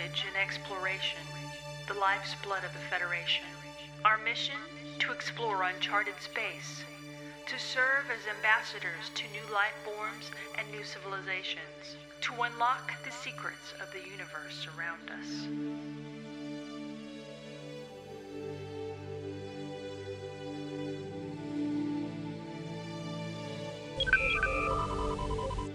knowledge and exploration, the life's blood of the Federation. Our mission? To explore uncharted space, to serve as ambassadors to new life forms and new civilizations, to unlock the secrets of the universe around us.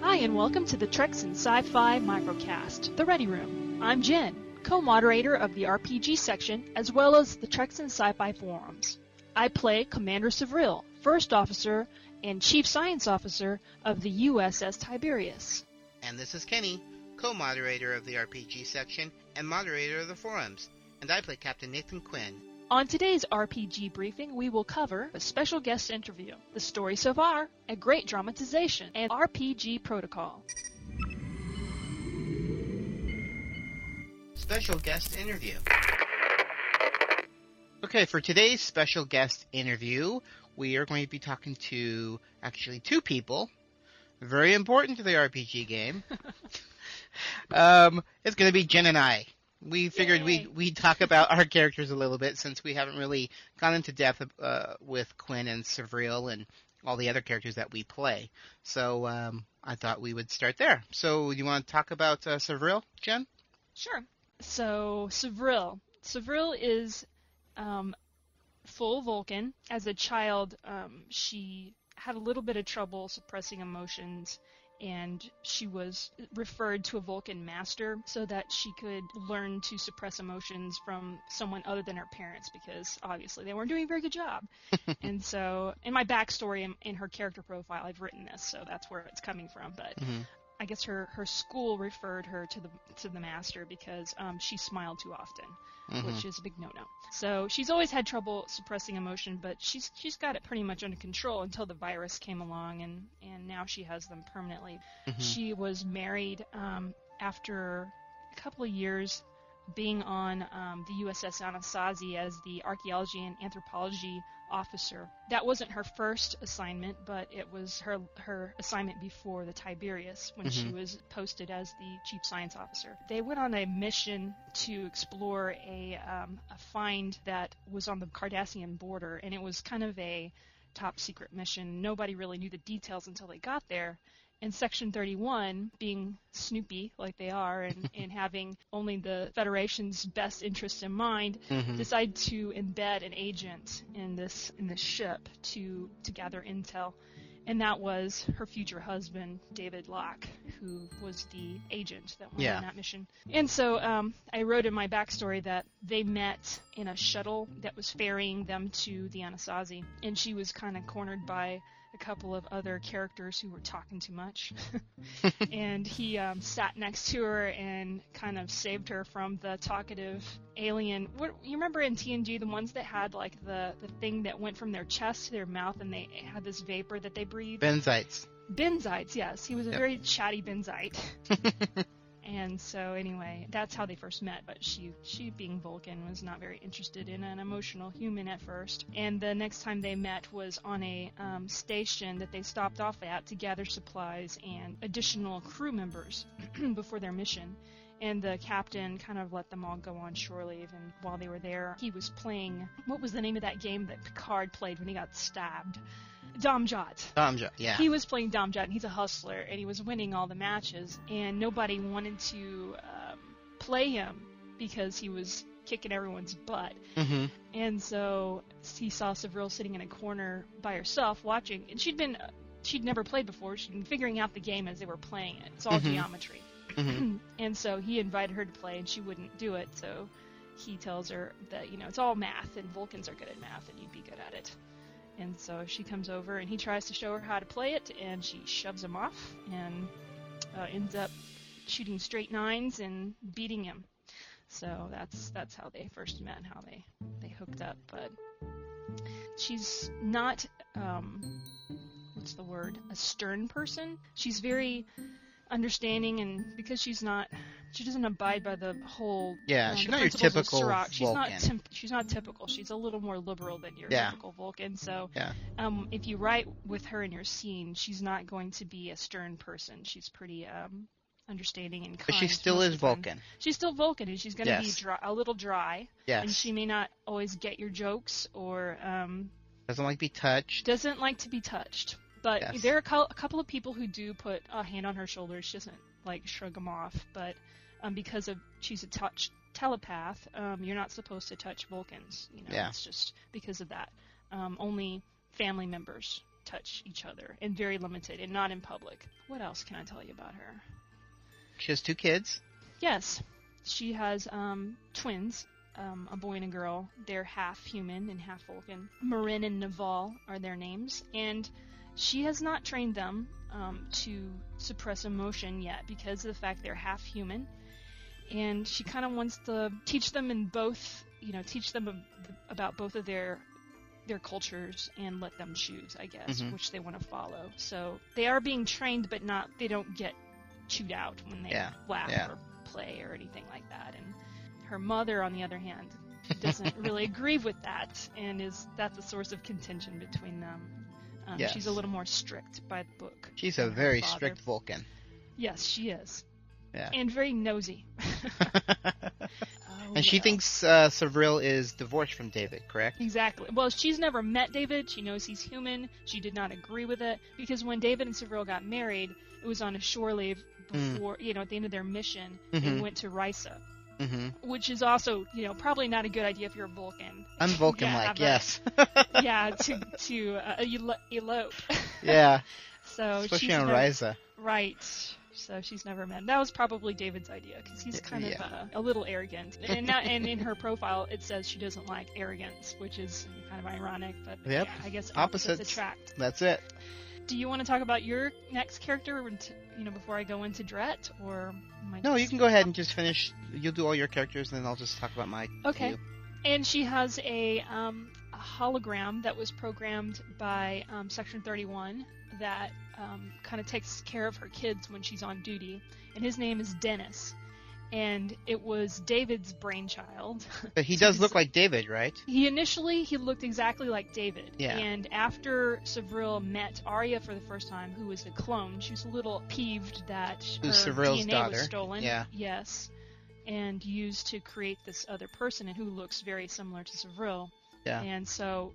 Hi, and welcome to the Treks and Sci-Fi Microcast, The Ready Room. I'm Jen, co-moderator of the RPG section, as well as the Treks and Sci-Fi forums. I play Commander Savril, First Officer and Chief Science Officer of the USS Tiberius. And this is Kenny, co-moderator of the RPG section and moderator of the forums, and I play Captain Nathan Quinn. On today's RPG briefing, we will cover a special guest interview, the story so far, a great dramatization, and RPG protocol. Special guest interview. Okay, for today's special guest interview, we are going to be talking to actually two people, very important to the RPG game. um, it's going to be Jen and I. We figured Yay. we'd, we'd talk about our characters a little bit since we haven't really gone into depth uh, with Quinn and Savril and all the other characters that we play. So um, I thought we would start there. So you want to talk about uh, Savril, Jen? Sure. So, Savril. Savril is um, full Vulcan. As a child, um, she had a little bit of trouble suppressing emotions, and she was referred to a Vulcan master so that she could learn to suppress emotions from someone other than her parents because obviously they weren't doing a very good job. and so, in my backstory in, in her character profile, I've written this, so that's where it's coming from. But I guess her, her school referred her to the to the master because um, she smiled too often, which is a big no no. So she's always had trouble suppressing emotion, but she's she's got it pretty much under control until the virus came along, and and now she has them permanently. She was married um, after a couple of years being on um, the USS Anasazi as the archaeology and anthropology officer. That wasn't her first assignment, but it was her her assignment before the Tiberius when she was posted as the chief science officer. They went on a mission to explore a um, a find that was on the Cardassian border, and it was kind of a top secret mission. Nobody really knew the details until they got there. And Section 31, being Snoopy like they are, and, and having only the Federation's best interest in mind, decide to embed an agent in this in this ship to to gather intel, and that was her future husband, David Locke, who was the agent that went Yeah. on that mission. And so um, I wrote in my backstory that they met in a shuttle that was ferrying them to the Anasazi, and she was kind of cornered by a couple of other characters who were talking too much. and he um, sat next to her and kind of saved her from the talkative alien. What you remember in TNG, the ones that had like the the thing that went from their chest to their mouth, and they had this vapor that they breathed. Benzites. Benzites, yes, he was a Yep. very chatty Benzite. And so anyway, that's how they first met. But she, she being Vulcan, was not very interested in an emotional human at first. And the next time they met was on a um, station that they stopped off at to gather supplies and additional crew members before their mission. And the captain kind of let them all go on shore leave. And while they were there, he was playing. What was the name of that game that Picard played when he got stabbed? Domjot. Domja, yeah. He was playing Domjot, and he's a hustler, and he was winning all the matches, and nobody wanted to um, play him because he was kicking everyone's butt. hmm And so he saw Savril sitting in a corner by herself watching, and she'd been she'd never played before. She'd been figuring out the game as they were playing it. It's all geometry. Hmm and so he invited her to play, and she wouldn't do it. So he tells her that you know it's all math, and Vulcans are good at math, and you'd be good at it. And so she comes over, and he tries to show her how to play it, and she shoves him off, and uh, ends up shooting straight nines and beating him. So that's that's how they first met, how they they hooked up. But she's not um, what's the word? A stern person. She's very understanding, and because she's not, she doesn't abide by the whole. Yeah, um, she's not your typical Sirach. She's not. Vulcan. Tim- she's not typical. She's a little more liberal than your Yeah. typical Vulcan. So Yeah. um, if you write with her in your scene, she's not going to be a stern person. She's pretty um, understanding and kind. But she still is of the time. Vulcan. She's still Vulcan, and she's going to Yes. be dry, a little dry, Yes. and she may not always get your jokes or um, Doesn't like to be touched. doesn't like to be touched. But Yes. there are a couple of people who do put a hand on her shoulder. She doesn't like shrug them off, but um, because of she's a touch telepath, um, you're not supposed to touch Vulcans. You know, Yeah. it's just because of that. Um, only family members touch each other, and very limited, and not in public. What else can I tell you about her? She has two kids. Yes, she has um, twins, um, a boy and a girl. They're half human and half Vulcan. Marin and Naval are their names, and she has not trained them um, to suppress emotion yet because of the fact they're half human. And she kind of wants to teach them in both, you know, teach them about both of their their cultures and let them choose, I guess, Mhm. which they want to follow. So they are being trained, but not they don't get chewed out when they Yeah, laugh yeah. or play or anything like that. And her mother, on the other hand, doesn't really agree with that, and is that's a source of contention between them. Um, Yes. She's a little more strict by the book. She's a very strict Vulcan. Yes, she is, Yeah. and very nosy. Oh, and she thinks uh, Savril is divorced from David, correct? Exactly. Well, she's never met David. She knows he's human. She did not agree with it because when David and Savril got married, it was on a shore leave Mm. before, you know, at the end of their mission, they Mhm. went to Risa, Mm-hmm. which is also, you know, probably not a good idea if you're a Vulcan. I'm Vulcan-like, Yeah, yes. yeah, to to uh, elo- elope. yeah, so especially she's on never, Risa. Right. So she's never met. That was probably David's idea because he's kind Yeah. of uh, a little arrogant. And now, and in her profile, it says she doesn't like arrogance, which is kind of ironic. But Yep. yeah, I guess opposites, Opposites. attract. That's it. Do you want to talk about your next character, you know, before I go into Dret, or No, you can go ahead and just finish. You'll do all your characters, and then I'll just talk about my. Okay. And she has a, um, a hologram that was programmed by um, Section 31 that um, kind of takes care of her kids when she's on duty. And his name is Dennis. And it was David's brainchild. But he So does look like David, right? he initially he looked exactly like David. Yeah. And after Savril met Arya for the first time, who was a clone, she was a little peeved that Who's her Savril's DNA daughter. was stolen. Yeah. Yes. And used to create this other person and who looks very similar to Savril. Yeah. And so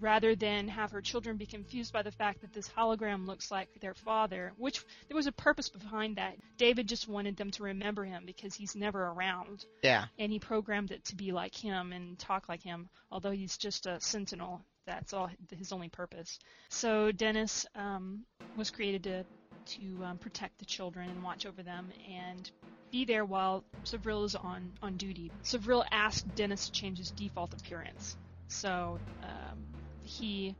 rather than have her children be confused by the fact that this hologram looks like their father, which there was a purpose behind that. David just wanted them to remember him because he's never around Yeah. and he programmed it to be like him and talk like him, although he's just a sentinel. That's all his only purpose. So Dennis um, was created to to um, protect the children and watch over them and be there while Savril is on on duty. Savril asked Dennis to change his default appearance, so um, he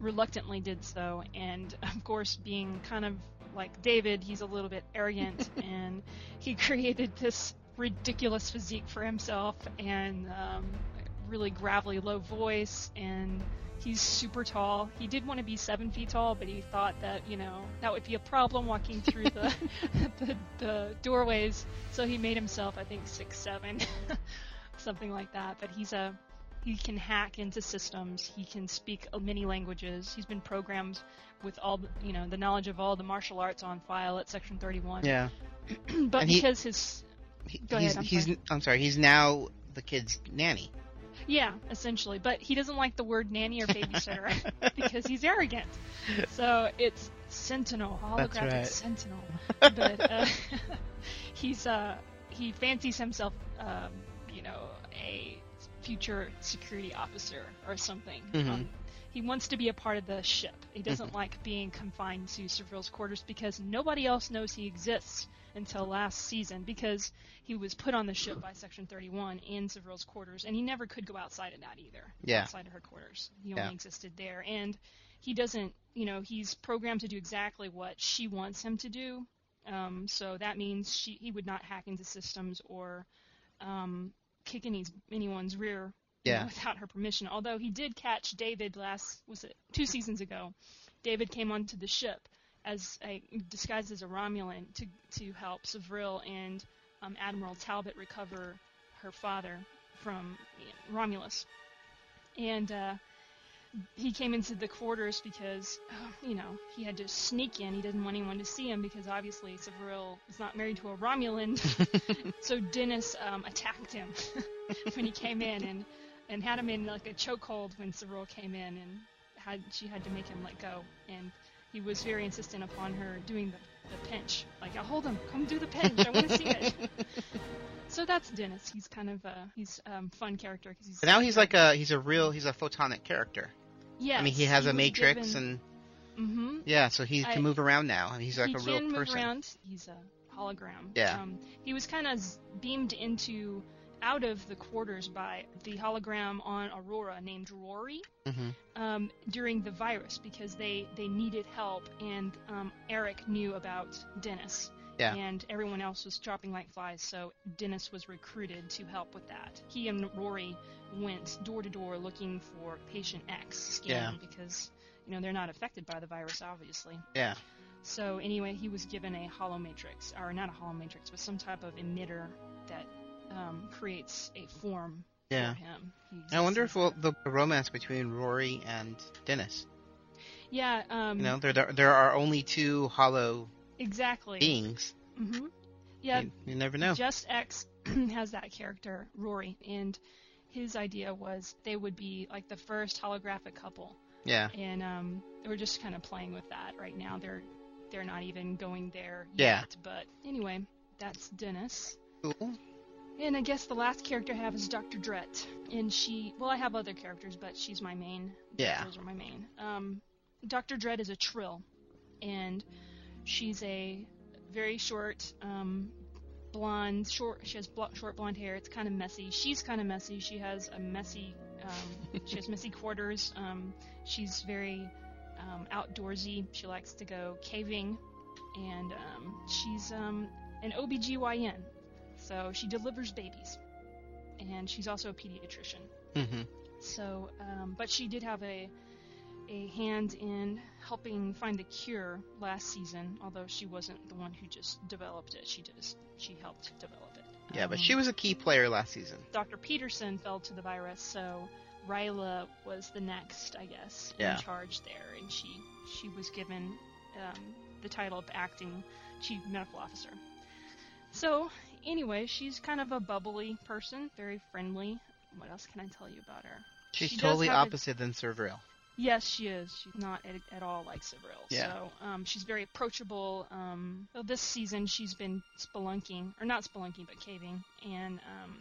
reluctantly did so. And of course, being kind of like David, he's a little bit arrogant, and he created this ridiculous physique for himself and um, really gravelly low voice. And he's super tall. He did want to be seven feet tall but he thought that you know that would be a problem walking through the, the the doorways. So he made himself i think six seven something like that. But he's a he can hack into systems he can speak many languages he's been programmed with all the, you know the knowledge of all the martial arts on file at section 31 Yeah. but he- because his He- Go he's, ahead, I'm he's sorry. I'm sorry. He's now the kid's nanny. Yeah, essentially. But he doesn't like the word nanny or babysitter because he's arrogant. So it's Sentinel, That's holographic right. Sentinel. But uh, he's uh, he fancies himself, um, you know, a future security officer or something. Mhm. Um, he wants to be a part of the ship. He doesn't Mm-hmm. like being confined to Savril's quarters because nobody else knows he exists until last season because he was put on the ship by Section 31 in Savril's quarters, and he never could go outside of that either. Yeah. Outside of her quarters, he Yeah. only existed there, and he doesn't. You know, he's programmed to do exactly what she wants him to do. Um, so that means she he would not hack into systems or um, kick any, anyone's rear you know, without her permission. Although he did catch David last was it two seasons ago. David came onto the ship as a disguised as a Romulan to to help Savril and um, Admiral Talbot recover her father from Romulus. And uh, he came into the quarters because, uh, you know, he had to sneak in. He didn't want anyone to see him because obviously Savril is not married to a Romulan. so Dennis um, attacked him when he came in and and had him in like a chokehold when Savril came in and had she had to make him let go and he was very insistent upon her doing the, the pinch. Like, I'll hold him. Come do the pinch. I want to see it. so that's Dennis. He's kind of a he's um, fun character because he's. But now he's like a he's a real he's a photonic character. Yes. I mean, he has a matrix given- and Mhm. yeah, so he I- can move around now. I mean, he's like he a real can move person. around. He's a hologram. Yeah. Um, he was kind of beamed into out of the quarters by the hologram on Aurora named Rory hmm um, during the virus because they they needed help and um, Eric knew about Dennis. Yeah. And everyone else was dropping like flies, so Dennis was recruited to help with that. He and Rory went door to door looking for patient X scan Yeah. because you know they're not affected by the virus, obviously. Yeah. So anyway, he was given a holomatrix, or not a holomatrix, but some type of emitter that um, creates a form Yeah. for him. He I wonder if well, the romance between Rory and Dennis. yeah, um, You know, there there, there are only two hollow exactly. beings. Mm-hmm. Yeah, You, you never know. Just X has that character, Rory, and his idea was they would be like the first holographic couple, Yeah. and um, we're just kind of playing with that right now. They're they're not even going there Yeah. yet, but anyway, that's Dennis. Cool. And I guess the last character I have is Dr. Dret, and she well I have other characters, but she's my main. Yeah. Those are my main. Um, Dr. Dret is a trill, and she's a very short, um, blonde, short. She has bl- short blonde hair. It's kind of messy. She's kind of messy. She has a messy. Um, she has messy quarters. Um, she's very um, outdoorsy. She likes to go caving, and um, she's um, an OBGYN. So she delivers babies, and she's also a pediatrician. hmm So, um, but she did have a a hand in helping find the cure last season, although she wasn't the one who just developed it. She just she helped develop it. Yeah, but Um, she was a key player last season. Dr. Peterson fell to the virus, so Ryla was the next, I guess, Yeah. in charge there, and she she was given um, the title of acting chief medical officer. So anyway, she's kind of a bubbly person, very friendly. What else can I tell you about her? She's she totally have a- opposite than Savril. Yes, she is. She's not at, at all like Severil. Yeah. So um, she's very approachable. Um, well, this season she's been spelunking, or not spelunking, but caving, and um,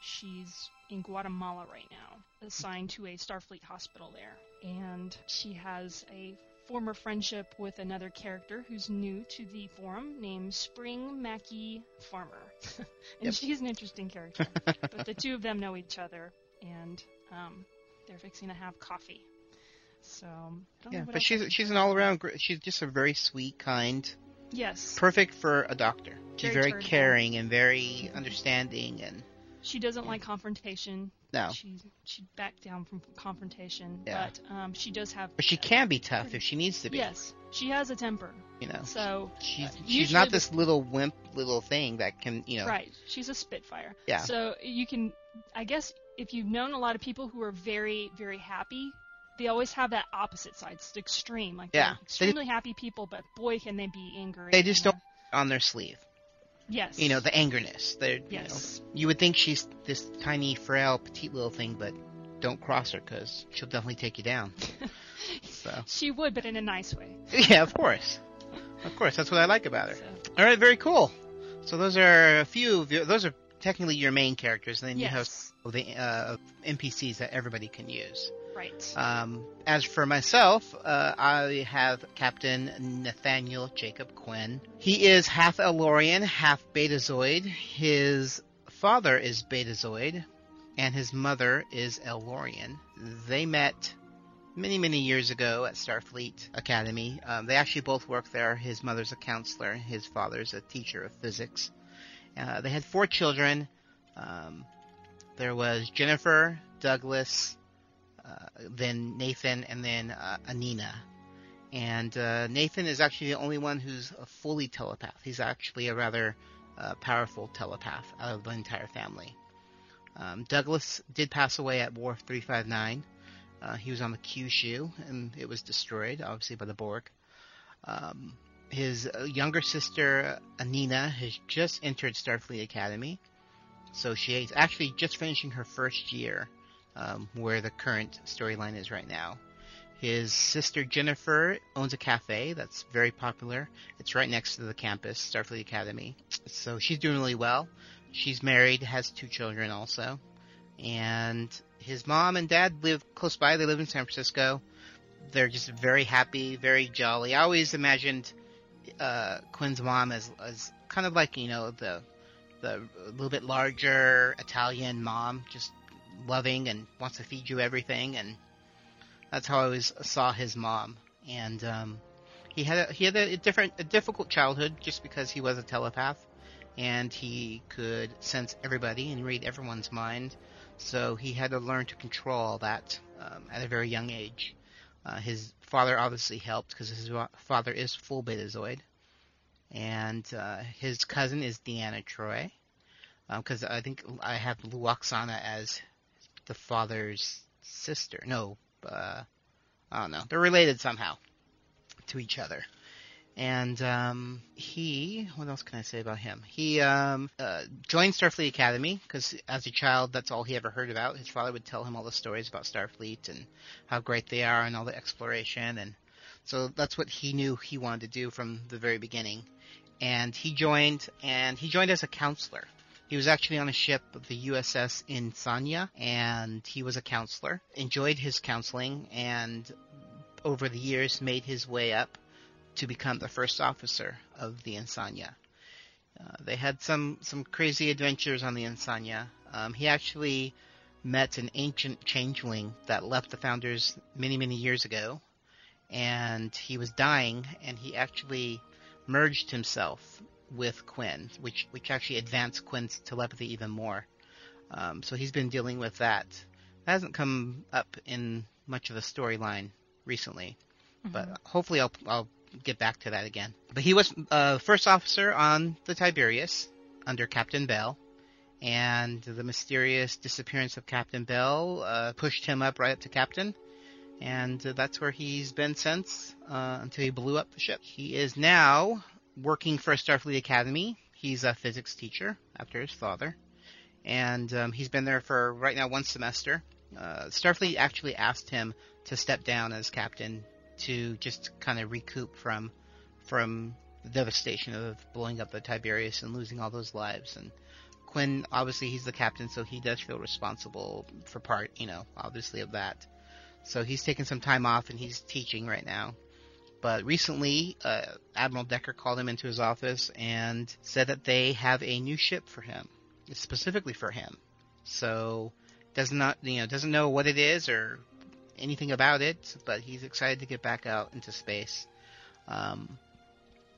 she's in Guatemala right now, assigned to a Starfleet hospital there. And she has a former friendship with another character who's new to the forum named Spring Mackie Farmer. and Yep. she's an interesting character. but the two of them know each other, and um, they're fixing to have coffee. So, I don't Yeah, but she's she's an all around. She's just a very sweet, kind, Yes. perfect for a doctor. She's Very very caring and very understanding, and She doesn't like confrontation. no, She she backed down from confrontation. Yeah. But um, she does have. but she can be tough if she needs to be. Yes, she has a temper. You know, So she's uh, she's not this little wimp little thing that can you know. right, she's a spitfire. Yeah. So you can, I guess, if you've known a lot of people who are very very happy, they always have that opposite side. It's extreme. Like Yeah. extremely happy people, but boy can they be angry. They just don't on their sleeve. Yes. You know, the angerness. They're you know, Yes. you would think she's this tiny, frail, petite little thing, but don't cross her because she'll definitely take you down. so She would, but in a nice way. yeah, of course, of course. That's what I like about her. So, All right, very cool. So those are a few. Of your, those are technically your main characters, and then you have the uh, NPCs that everybody can use. Right. Um, as for myself, uh, I have Captain Nathaniel Jacob Quinn. He is half Elorian, half Betazoid. His father is Betazoid, and his mother is Elorian. They met many, many years ago at Starfleet Academy. Um, they actually both work there. His mother's a counselor, his father's a teacher of physics. Uh, they had four children. Um, there was Jennifer, Douglas, then Nathan, and then uh, Anina. And uh, Nathan is actually the only one who's a fully telepath. He's actually a rather uh, powerful telepath out of the entire family. Um, Douglas did pass away at Wolf 359. Uh, he was on the Kyushu, and it was destroyed, obviously, by the Borg. Um, his uh, younger sister, Anina, has just entered Starfleet Academy. So she's actually just finishing her first year, um, where the current storyline is right now. His sister Jennifer owns a cafe that's very popular. It's right next to the campus, Starfleet Academy. So she's doing really well. She's married, has two children also. And his mom and dad live close by. They live in San Francisco. They're just very happy, very jolly. I always imagined uh, Quinn's mom as, as kind of like, you know, the the little bit larger Italian mom, just loving and wants to feed you everything, and that's how I always saw his mom. And um, he had a, he had a different a difficult childhood just because he was a telepath, and he could sense everybody and read everyone's mind. So he had to learn to control that um, at a very young age. Uh, his father obviously helped because his father is full Betazoid, and uh, his cousin is Deanna Troi Because um, I think I have Lwaxana as the father's sister. No, uh, I don't know. They're related somehow to each other. And um, he, what else can I say about him? He um, uh, joined Starfleet Academy because as a child, that's all he ever heard about. His father would tell him all the stories about Starfleet and how great they are and all the exploration. And so that's what he knew he wanted to do from the very beginning. And he joined, and he joined as a counselor. He was actually on a ship, the USS Insania, and he was a counselor. Enjoyed his counseling, and over the years made his way up to become the first officer of the Insania. Uh, they had some, some crazy adventures on the Insania. Um, he actually met an ancient changeling that left the founders many, many years ago, and he was dying, and he actually merged himself with Quinn, which which actually advanced Quinn's telepathy even more. Um, so he's been dealing with that. That hasn't come up in much of the storyline recently, mm-hmm. but hopefully I'll I'll get back to that again. But he was uh, first officer on the Tiberius under Captain Bell, and the mysterious disappearance of Captain Bell uh, pushed him up right up to captain. And uh, that's where he's been since uh, until he blew up the ship. He is now working for Starfleet Academy. He's a physics teacher after his father, and um, he's been there for right now one semester. Uh, Starfleet actually asked him to step down as captain to just kind of recoup from from the devastation of blowing up the Tiberius and losing all those lives. And Quinn, obviously, he's the captain, so he does feel responsible for part, you know, obviously of that. So he's taking some time off and he's teaching right now. But recently, uh, Admiral Decker called him into his office and said that they have a new ship for him, it's specifically for him. So does not, you know, doesn't know what it is or anything about it, but he's excited to get back out into space. Um,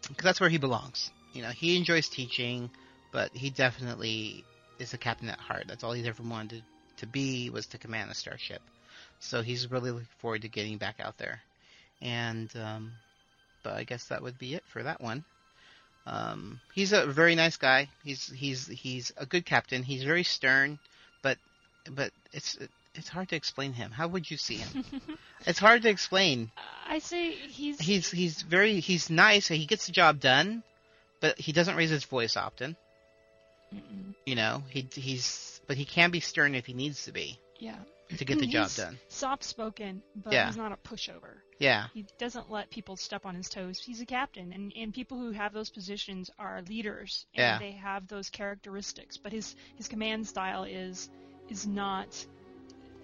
because that's where he belongs. You know, he enjoys teaching, but he definitely is a captain at heart. That's all he's ever wanted to be was to command a starship. So he's really looking forward to getting back out there. And um, but I guess that would be it for that one. Um, he's a very nice guy. He's he's he's a good captain. He's very stern, but but it's it's hard to explain him. How would you see him? it's hard to explain. I say he's he's he's very he's nice. He gets the job done, but he doesn't raise his voice often. Mm-mm. You know, he he's but he can be stern if he needs to be. Yeah. To get the job done. Soft spoken, but yeah. he's not a pushover. Yeah. He doesn't let people step on his toes. He's a captain, and, and people who have those positions are leaders, and yeah. they have those characteristics. But his his command style is is not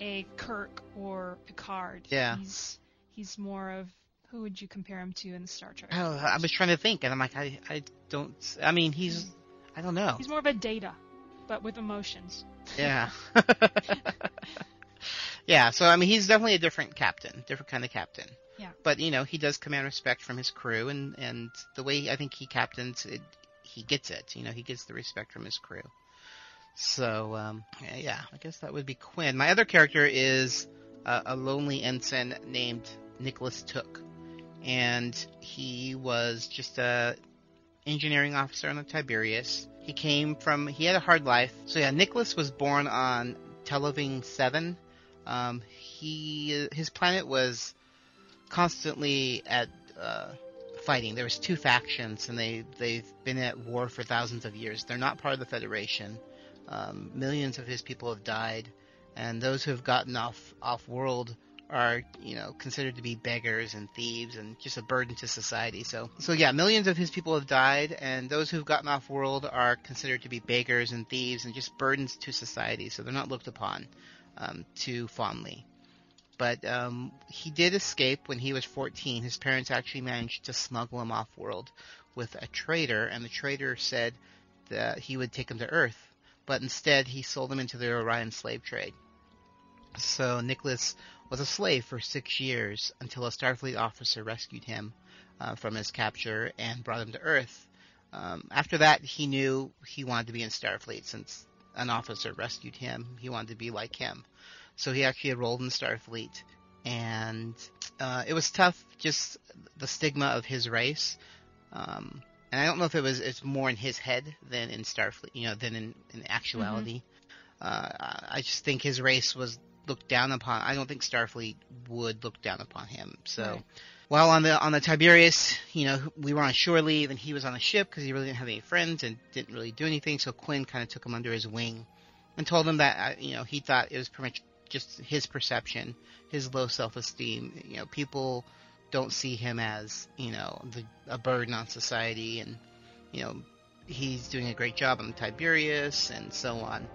a Kirk or Picard. Yeah. He's he's more of who would you compare him to in the Star Trek? Oh, I was trying to think, and I'm like, I I don't. I mean, he's hmm. I don't know. He's more of a Data, but with emotions. Yeah. yeah. So I mean, he's definitely a different captain, different kind of captain. Yeah. But you know, he does command respect from his crew, and and the way I think he captains it, he gets it. You know, he gets the respect from his crew. So, um, yeah, I guess that would be Quinn. My other character is uh, a lonely ensign named Nicholas Took, and he was just a engineering officer on the Tiberius. He came from he had a hard life. So yeah, Nicholas was born on Televing Seven, Um, he his planet was constantly at uh, fighting. There was two factions, and they they've been at war for thousands of years. They're not part of the Federation. Um, millions of his people have died, and those who have gotten off off world are you know considered to be beggars and thieves and just a burden to society. So so yeah, millions of his people have died, and those who've gotten off world are considered to be beggars and thieves and just burdens to society. So they're not looked upon um, too fondly. But um, he did escape when he was 14. His parents actually managed to smuggle him off world with a trader, and the trader said that he would take him to Earth, but instead he sold him into the Orion slave trade. So Nicholas was a slave for six years until a Starfleet officer rescued him uh, from his capture and brought him to Earth. Um, after that, he knew he wanted to be in Starfleet since an officer rescued him. He wanted to be like him. So he actually enrolled in Starfleet, and uh, it was tough, just the stigma of his race. Um, and I don't know if it was it's more in his head than in Starfleet, you know, than in, in actuality. Mm-hmm. Uh, I just think his race was looked down upon. I don't think Starfleet would look down upon him. So, right. While on the on the Tiberius, you know, we were on shore leave and he was on a ship because he really didn't have any friends and didn't really do anything. So Quinn kind of took him under his wing and told him that uh, you know he thought it was pretty much just his perception, his low self-esteem. You know, people don't see him as you know the, a burden on society, and you know he's doing a great job on the Tiberius and so on.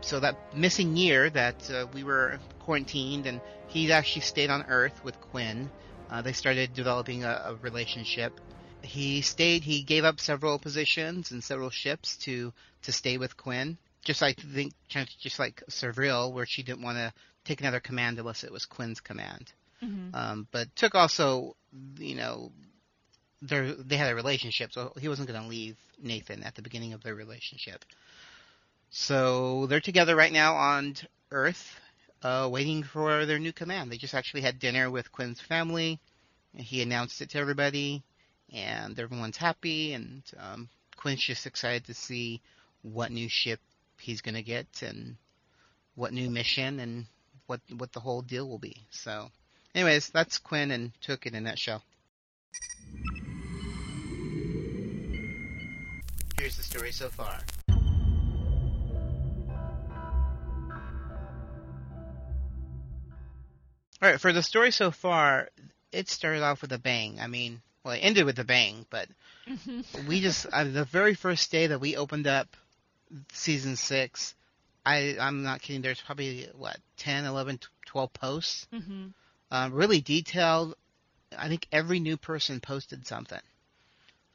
So that missing year that uh, we were quarantined, and he actually stayed on Earth with Quinn. Uh, they started developing a, a relationship. He stayed. He gave up several positions and several ships to to stay with Quinn just like think just like Savril, where she didn't want to take another command unless it was Quinn's command. Mm-hmm. Um, but Took also, you know, they had a relationship, so he wasn't going to leave Nathan at the beginning of their relationship. So they're together right now on Earth, uh, waiting for their new command. They just actually had dinner with Quinn's family. He announced it to everybody, and everyone's happy. And um, Quinn's just excited to see what new ship he's going to get and what new mission and what what the whole deal will be. So, anyways, that's Quinn and Took in a nutshell. Here's the story so far. All right, for the story so far, it started off with a bang. I mean, well, it ended with a bang, but we just uh, the very first day that we opened up season six, I I'm not kidding. There's probably what 10, 11, 12 posts, mm-hmm. um, really detailed. I think every new person posted something,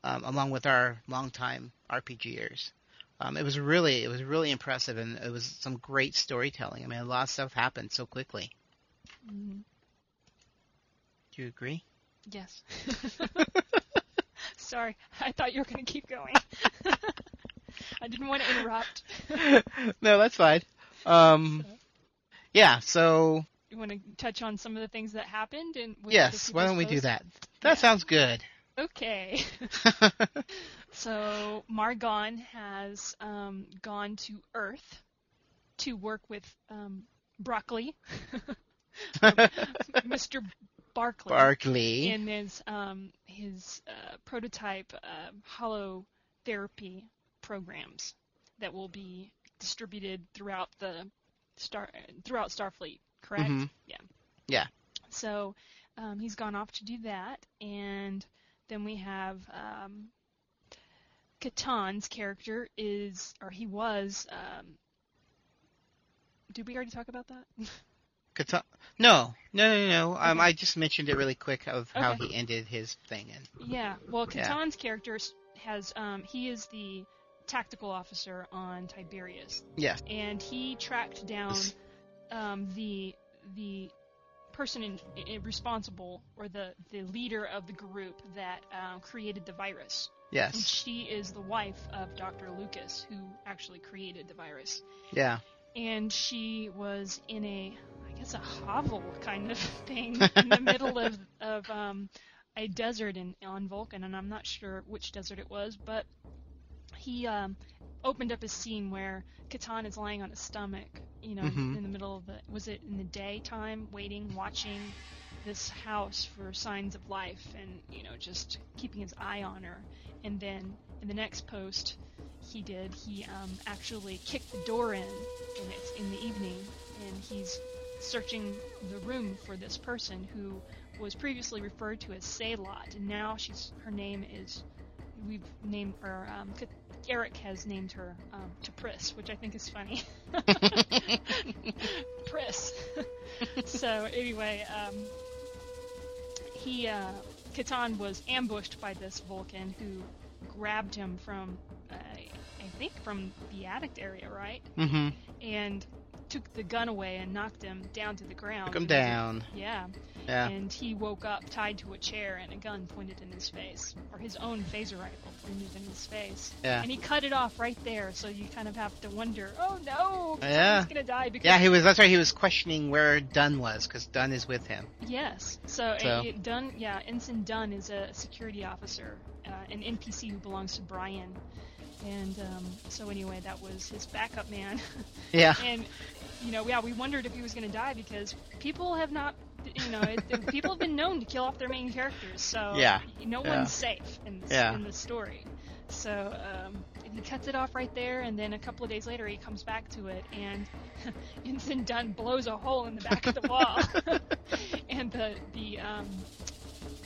um, along with our longtime RPGers. Um, it was really it was really impressive, and it was some great storytelling. I mean, a lot of stuff happened so quickly. Mm-hmm. Do you agree? Yes. Sorry, I thought you were going to keep going. I didn't want to interrupt. no, that's fine. Um, yeah, so. You want to touch on some of the things that happened? And yes, why don't we do that? That yeah. sounds good. Okay. so Margon has um, gone to Earth to work with um, Broccoli, Mr. Barclay, in his um, his uh, prototype uh, hollow therapy programs that will be distributed throughout the star throughout Starfleet. Correct? Mm-hmm. Yeah. Yeah. So um, he's gone off to do that, and then we have um, Katan's character is, or he was. Um, did we already talk about that? Katan? No, no, no, no. Okay. Um, I just mentioned it really quick of how he ended his thing. And yeah, well, Katan's yeah. character has um, he is the tactical officer on Tiberius. Yes. And he tracked down um, the the person in, in, responsible or the the leader of the group that um, created the virus. Yes. And she is the wife of Dr. Lucas, who actually created the virus. Yeah. And she was in a, guess, a hovel kind of thing in the middle of of um, a desert in on Vulcan, and I'm not sure which desert it was, but he um, opened up a scene where Katan is lying on his stomach you know, Mhm. in the middle of the was it in the daytime, waiting, watching this house for signs of life, and you know, just keeping his eye on her. And then in the next post, he did he um, actually kicked the door in, and it's in the evening, and he's searching the room for this person who was previously referred to as Saylot, and now she's her name is we've named her um, Eric has named her um, T'Pris, which I think is funny. Pris. so anyway, um, he uh, Katan was ambushed by this Vulcan who grabbed him from uh, I think from the attic area, right? Mm-hmm. And took the gun away and knocked him down to the ground. Took him And he was- down. Yeah. Yeah. And he woke up tied to a chair and a gun pointed in his face, or his own phaser rifle pointed in his face. Yeah. And he cut it off right there, so you kind of have to wonder, oh no, Yeah. he's gonna die because Yeah, he was. That's right. he was questioning where Dunn was, because Dunn is with him. yes. So, So- it- Dunn, yeah, Ensign Dunn is a security officer, uh, an NPC who belongs to Brian. And um, so anyway, that was his backup man. Yeah. and you know, yeah, we wondered if he was going to die because people have not, you know, it, people have been known to kill off their main characters. So Yeah, no yeah. one's safe in this, Yeah. in the story. So um, he cuts it off right there, and then a couple of days later he comes back to it, and Ensign Dunn blows a hole in the back of the wall, and the the um,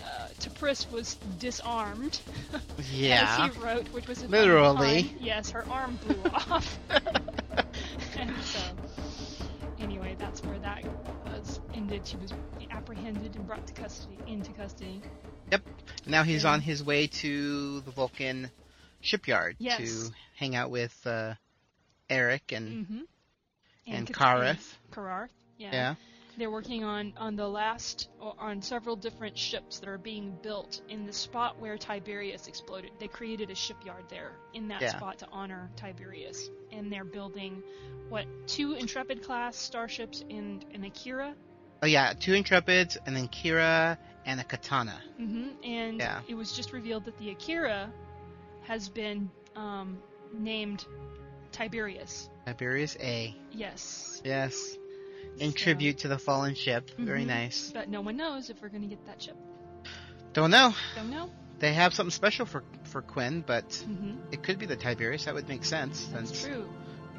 uh, T'Pris was disarmed, Yeah. as he wrote, which was Literally. Yes, her arm blew off. and so, anyway, that's where that was ended. She was apprehended and brought to custody, into custody. Yep. Now he's Yeah. on his way to the Vulcan shipyard Yes. to hang out with uh, Eric and Mm-hmm. and Kareth. Kararth. Yeah. yeah. They're working on on the last on several different ships that are being built in the spot where Tiberius exploded. They created a shipyard there in that Yeah. spot to honor Tiberius, and they're building what two Intrepid class starships and an Akira. Oh yeah, two Intrepids and then Kira and a Katana. Mm-hmm. And Yeah. it was just revealed that the Akira has been um, named Tiberius. Tiberius A. Yes. Yes. In tribute to the fallen ship. Very Mhm. nice. But no one knows if we're going to get that ship. Don't know. Don't know. They have something special for for Quinn, but hmm it could be the Tiberius. That would make sense That's since true.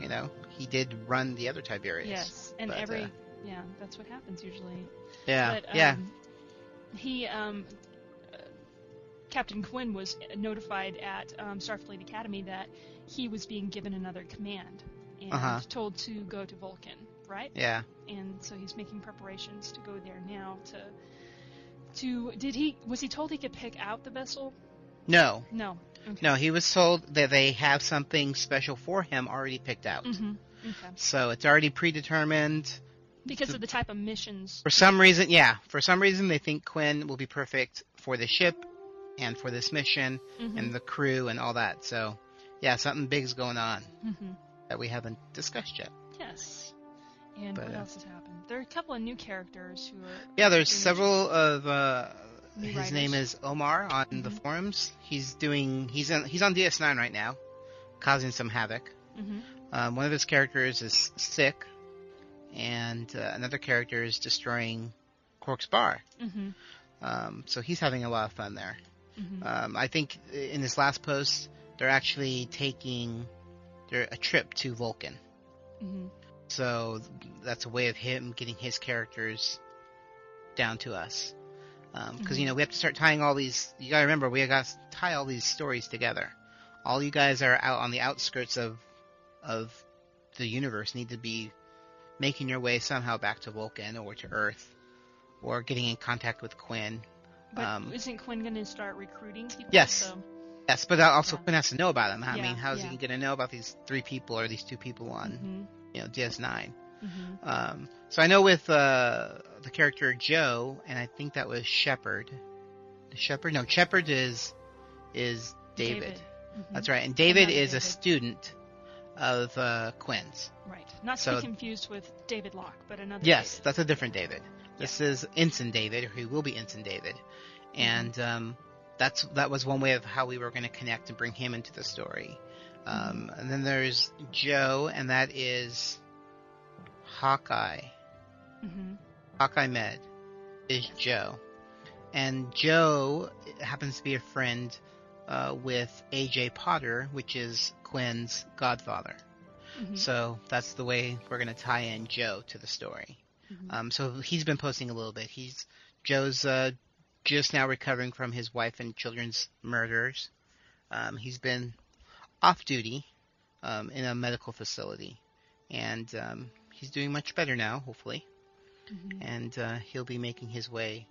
you know he did run the other Tiberius. Yes, and But, every uh, yeah, that's what happens usually. Yeah. But, yeah. um, He um, uh, Captain Quinn was notified at um, Starfleet Academy that he was being given another command and Uh-huh. told to go to Vulcan, right? Yeah. And so he's making preparations to go there now to to did he was he told he could pick out the vessel? No. No. Okay. No, he was told that they have something special for him already picked out. Mm-hmm. Okay. So it's already predetermined. Because of the type of missions. For some reason, yeah, for some reason they think Quinn will be perfect for the ship and for this mission Mhm. and the crew and all that. So, yeah, something big's going on Mhm. that we haven't discussed yet. And But, what uh, else has happened? There are a couple of new characters who are. Yeah, there's several of uh his writers. name is Omar on the Mhm. forums. He's doing he's on he's on DS9 right now, causing some havoc. Mhm. Um, one of his characters is sick, and uh, another character is destroying Quark's bar. Mhm. Um, so he's having a lot of fun there. Mhm. Um, I think in this last post, they're actually taking they're a trip to Vulcan. So that's a way of him getting his characters down to us. Because you Mhm. know we have to start tying all these. You gotta remember we got to tie all these stories together. All you guys are out on the outskirts of of the universe need to be making your way somehow back to Vulcan or to Earth, or getting in contact with Quinn. But um, isn't Quinn going to start recruiting people? Yes. So, Yes, but also Yeah. Quinn has to know about them. I Yeah, mean, how's yeah. he going to know about these three people or these two people on mhm. You know DS9? Mhm. Um, so I know with uh, the character Joe, and I think that was Shepard. Shepard? No, Shepard is is David. Mhm. That's right, and David is a student of uh, Quinn's. Right. Not to So- be confused with David Locke, but another. Yes, David. that's a different David. This is Ensign David, or he will be Ensign David, and um, that's that was one way of how we were going to connect and bring him into the story. Um, and then there's Joe, and that is Hawkeye. hmm Hawkeye Med is Joe, and Joe happens to be a friend uh, with AJ Potter, which is Quinn's godfather. hmm So that's the way we're going to tie in Joe to the story. Mhm. Um, so he's been posting a little bit. He's Joe's uh, just now recovering from his wife and children's murders. Um, he's been off duty um, in a medical facility, and um, he's doing much better now, hopefully. Mhm. And uh, he'll be making his way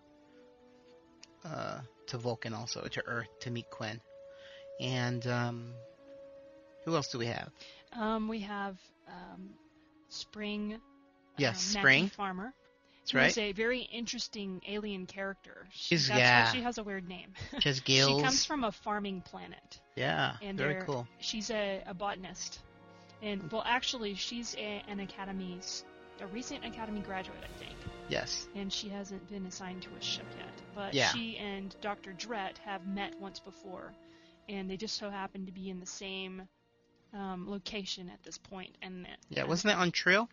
uh, to Vulcan, also to Earth, to meet Quinn. And um, who else do we have? Um, we have um, Spring. Yes, um, Spring. Farmer. That's right. a very interesting alien character. She, She's- that's yeah. why she has a weird name. She Gills. comes from a farming planet, yeah, and very cool. she's a, a botanist. And well, actually, she's a, an academy's a recent academy graduate, I think, Yes. and she hasn't been assigned to a ship yet. But Yeah. she and Dr. Drett have met once before, and they just so happen to be in the same um, location at this point. And Yeah, wasn't it on Trill?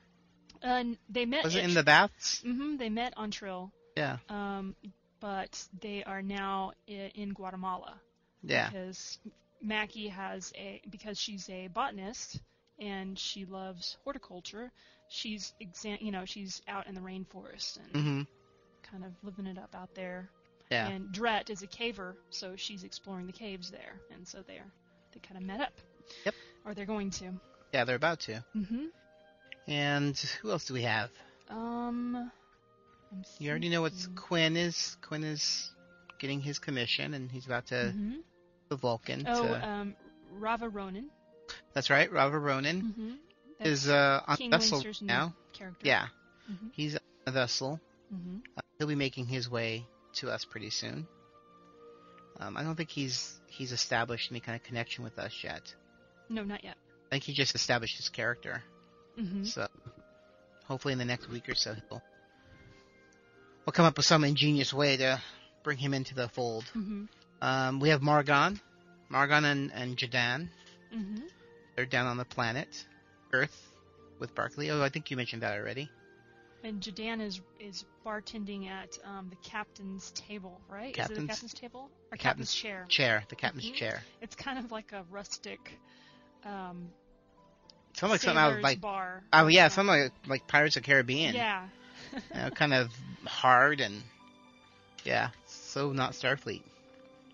Uh, they met. Was it in the baths? Mm-hmm. they met on Trill, Yeah. um, but they are now in Guatemala. Yeah. because Mackie has a because she's a botanist and she loves horticulture. She's exam you know she's out in the rainforest and hmm kind of living it up out there. Yeah. And Dret is a caver, so she's exploring the caves there, and so they're they kind of met up. Yep. Or they're going to. Yeah, they're about to. Mm-hmm. And who else do we have? Um. I'm You already know what Quinn is. Quinn is getting his commission, and he's about to Mhm. the Vulcan. Oh, to, um, Rava Ronan. that's right. Robert Ronan Mm-hmm. is uh, on King a vessel Winster's now. character. Yeah, Mm-hmm. he's on a vessel. Mm-hmm. Uh, he'll be making his way to us pretty soon. Um, I don't think he's he's established any kind of connection with us yet. No, not yet. I think he just established his character. Mm-hmm. So hopefully in the next week or so he'll we'll come up with some ingenious way to bring him into the fold. Mm-hmm. Um, we have Margon, Margon and, and Jadan. Mm-hmm. They're down on the planet Earth with Barkley. Oh, I think you mentioned that already. And Jadan is is bartending at um, the captain's table, right? is it the Captain's- captain's table or captain's- captain's chair? Chair, the captain's Mhm. chair. It's kind of like a rustic um, Sounds like something out of like bar. oh yeah, something like, like Pirates of the Caribbean. Yeah. You know, kind of hard and yeah, so not Starfleet.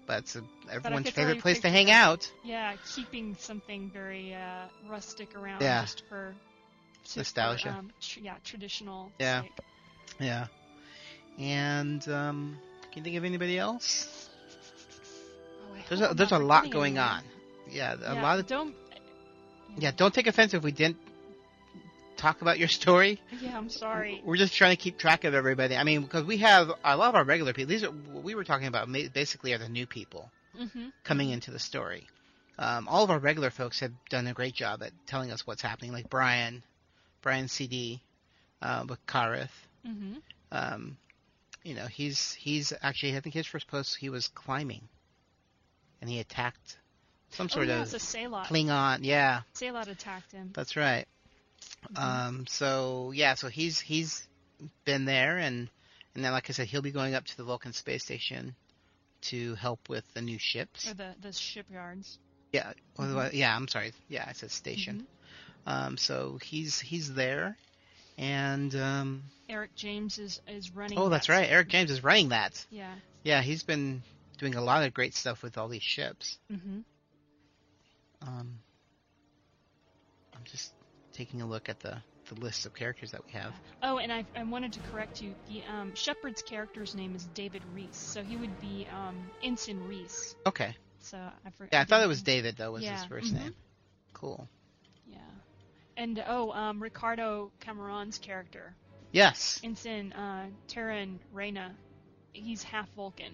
But it's a, everyone's favorite place to hang out. yeah, keeping something very uh, rustic around Yeah. just for just Nostalgia. For, um, tr- yeah, traditional. Yeah. sake. Yeah. And um, can you think of anybody else? Oh, There's a there's a lot going anyone. on. Yeah, a yeah, lot of don't. Yeah. Don't take offense if we didn't talk about your story. Yeah, I'm sorry. We're just trying to keep track of everybody. I mean, because we have a lot of our regular people. These are what we were talking about. Basically, are the new people Mm-hmm. coming into the story. Um, all of our regular folks have done a great job at telling us what's happening. Like Brian, Brian CD, uh, with Kareth. Mm-hmm. Um, you know, he's he's actually I think his first post he was climbing, and he attacked some Oh sort yeah, of it's a Salot. Klingon. Yeah, Salot attacked him. that's right. Mhm. Um, so yeah, so he's he's been there, and and then like I said, he'll be going up to the Vulcan space station to help with the new ships. or the the shipyards. Yeah, Mhm. yeah. I'm sorry. Yeah, I said station. Mhm. Um, so he's he's there, and um, Eric James is is running. oh, that's that right. s- Eric James is running that. Yeah. Yeah, he's been doing a lot of great stuff with all these ships. Mm-hmm. Um, I'm just taking a look at the, the list of characters that we have. Oh, and I, I wanted to correct you. The um, Shepard's character's name is David Reese, so he would be um, Ensign Reese. Okay. So I forgot. Yeah, I thought it was David though was Yeah, his 1st mhm. name. Cool. Yeah. And oh, um, Ricardo Cameron's character, Yes, Ensign uh, Terran Reyna, he's half Vulcan.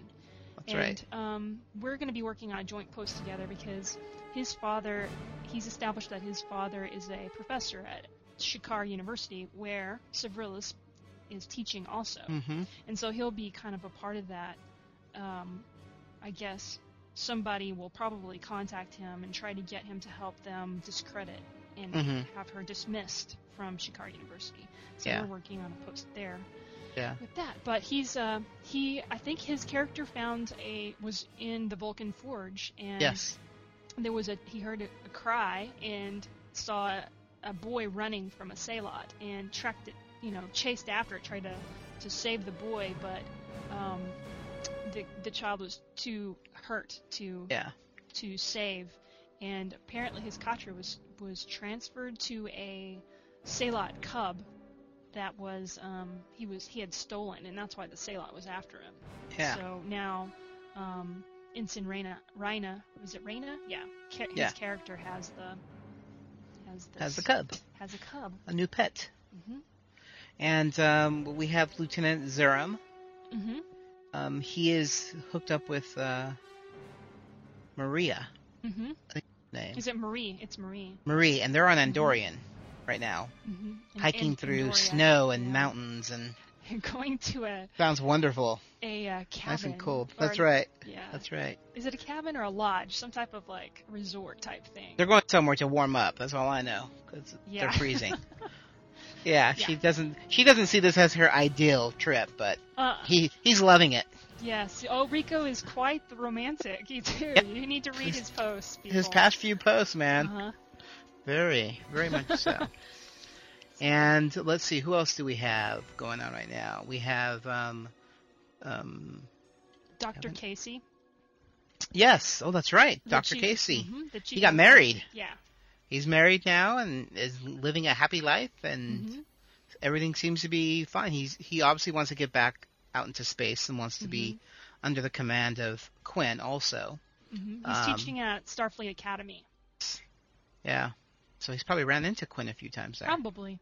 that's and right. um, we're going to be working on a joint post together because his father, he's established that his father is a professor at Shikar University, where Savrilis is teaching also. Mm-hmm. And so he'll be kind of a part of that, um, I guess, somebody will probably contact him and try to get him to help them discredit and Mhm. have her dismissed from Shikar University. So Yeah. we're working on a post there Yeah. with that. But he's uh he I think his character found a was in the Vulcan Forge and Yes. There was a he heard a, a cry and saw a, a boy running from a Salot and tracked it you know chased after it tried to to save the boy but um the the child was too hurt to Yeah. to save and apparently his katra was was transferred to a Salot cub that was um he was he had stolen and that's why the Salot was after him Yeah. so now, um, Ensign Reina, Reina, was it Reina? Yeah. Ca- his Yeah. character has the has this, Has the cub, has a cub. a new pet, hmm and um, we have Lieutenant Zerum. hmm Um, he is hooked up with uh, Maria. hmm Name Is it Marie? It's Marie. Marie, and they're on Andorian right now, hmm hiking through snow and mountains, and Going to a sounds wonderful. a uh, cabin. Nice and cool. or- That's right. Yeah. That's right. Is it a cabin or a lodge? Some type of like resort type thing. They're going somewhere to warm up. That's all I know, because Yeah. they're freezing. yeah, she doesn't. She doesn't see this as her ideal trip, but Uh, he he's loving it. yes. Oh, Rico is quite the romantic. He too. Yep. You need to read his posts. His past few posts, man, Uh-huh. very, very much so. And let's see, who else do we have going on right now? We have, um, um, Dr. Casey. yes. Oh, that's right, the Dr. chief- Casey. mhm, He got married. Yeah. He's married now and is living a happy life, and Mhm. everything seems to be fine. He's he obviously wants to get back out into space and wants to be Mm-hmm. under the command of Quinn also. hmm He's Um, teaching at Starfleet Academy. Yeah. So he's probably ran into Quinn a few times there. Probably.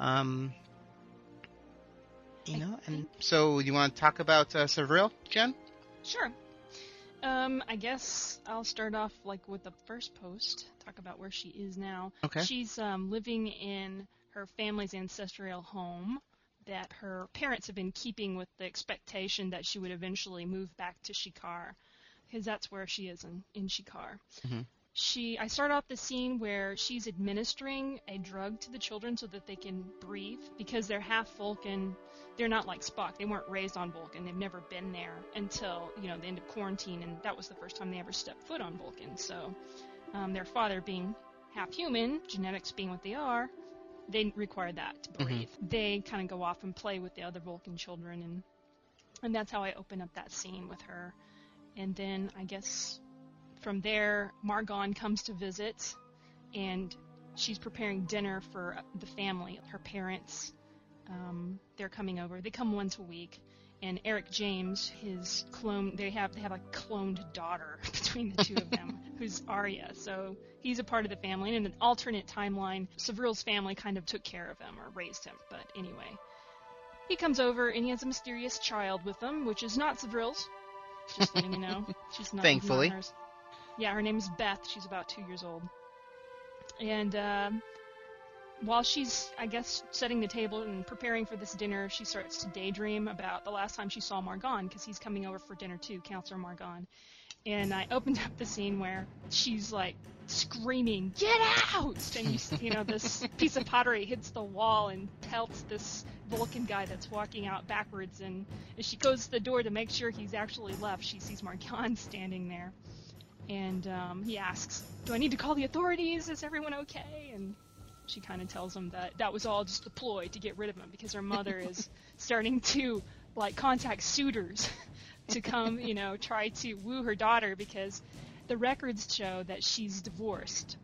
Um you know, and so you want to talk about uh, Jen? Sure. Um, I guess I'll start off like with the first post. Talk about where she is now. Okay. She's um, living in her family's ancestral home that her parents have been keeping with the expectation that she would eventually move back to Shikar, because that's where she is in, in Shikar. Mhm. She, I start off the scene where she's administering a drug to the children so that they can breathe, because they're half Vulcan. They're not like Spock. They weren't raised on Vulcan. They've never been there until you know the end of quarantine, and that was the first time they ever stepped foot on Vulcan. So, um, their father being half human, genetics being what they are, they require that to breathe. They kind of go off and play with the other Vulcan children, and and that's how I open up that scene with her. And then I guess from there, Margon comes to visit, and she's preparing dinner for the family. Her parents, um, they're coming over. They come once a week. And Eric James, his clone, they have they have a cloned daughter between the two of them, who's Arya. So he's a part of the family. And in an alternate timeline, Savril's family kind of took care of him or raised him. But anyway, he comes over and he has a mysterious child with him, which is not Savril's. Just letting you know, she's not. Thankfully. not. Yeah, her name is Beth. She's about two years old. And um, while she's, I guess, setting the table and preparing for this dinner, she starts to daydream about the last time she saw Margon because he's coming over for dinner too, Counselor Margon. And I opened up the scene where she's like screaming, "Get out!" And you, you know, this piece of pottery hits the wall and pelts this Vulcan guy that's walking out backwards. And as she goes to the door to make sure he's actually left, she sees Margon standing there. And um, he asks, "Do I need to call the authorities? Is everyone okay?" And she kind of tells him that that was all just a ploy to get rid of him because her mother is starting to like contact suitors to come, you know, try to woo her daughter because the records show that she's divorced.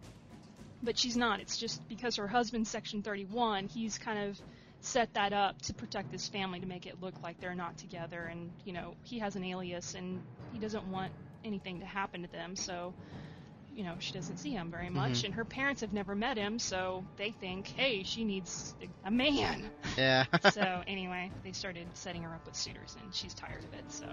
But she's not. It's just because her husband's section 31, he's kind of set that up to protect his family to make it look like they're not together and, you know, he has an alias and he doesn't want anything to happen to them, so you know, she doesn't see him very much, Mhm. and her parents have never met him, so they think, hey, she needs a man. Yeah. so anyway, they started setting her up with suitors, and she's tired of it. So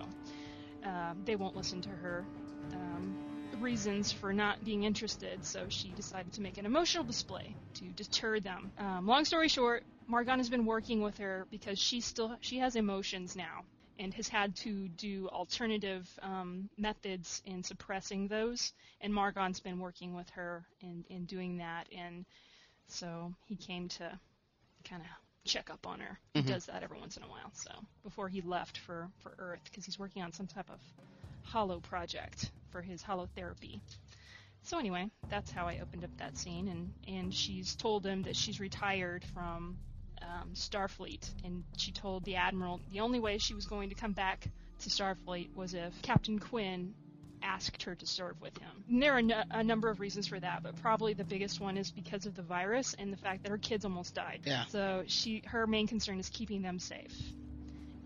uh, they won't listen to her um, reasons for not being interested. So she decided to make an emotional display to deter them. Um, long story short, Margon has been working with her because she still she has emotions now, and has had to do alternative um, methods in suppressing those. And Margon's been working with her in, in doing that, and so he came to kind of check up on her. He does that every once in a while. So before he left for for Earth, because he's working on some type of holo project for his holo therapy. So anyway, that's how I opened up that scene, and and she's told him that she's retired from um, Starfleet, and she told the admiral the only way she was going to come back to Starfleet was if Captain Quinn asked her to serve with him. And there are no, a number of reasons for that, but probably the biggest one is because of the virus and the fact that her kids almost died. Yeah. So she her main concern is keeping them safe.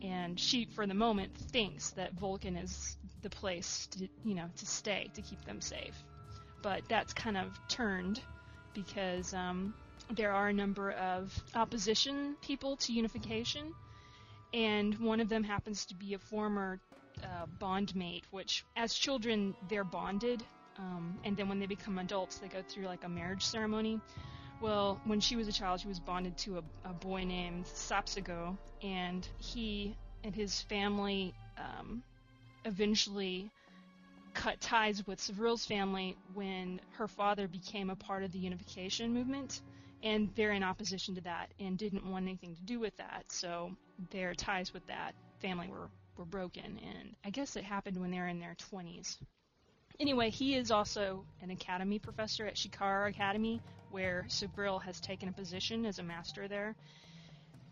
And she for the moment thinks that Vulcan is the place to you know to stay to keep them safe. But that's kind of turned because um, there are a number of opposition people to unification, and one of them happens to be a former uh, bondmate, which as children they're bonded, um, and then when they become adults they go through like a marriage ceremony. Well, when she was a child, she was bonded to a, a boy named Sapsago, and he and his family um, eventually cut ties with Savril's family when her father became a part of the unification movement, and they're in opposition to that and didn't want anything to do with that. So their ties with that family were were broken, and I guess it happened when they were in their 20s. Anyway, he is also an academy professor at Shikara Academy, where Savril has taken a position as a master there.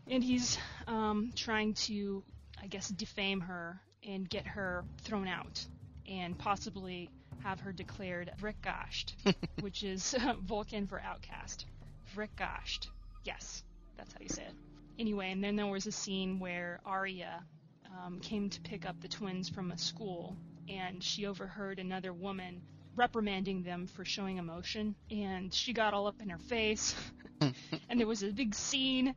And he's um, trying to, I guess, defame her and get her thrown out, and possibly have her declared Vrikgasht, which is Vulcan for outcast. Vrikgasht. Yes, that's how you say it. Anyway, and then there was a scene where Arya um, came to pick up the twins from a school, and she overheard another woman reprimanding them for showing emotion, and she got all up in her face, and there was a big scene.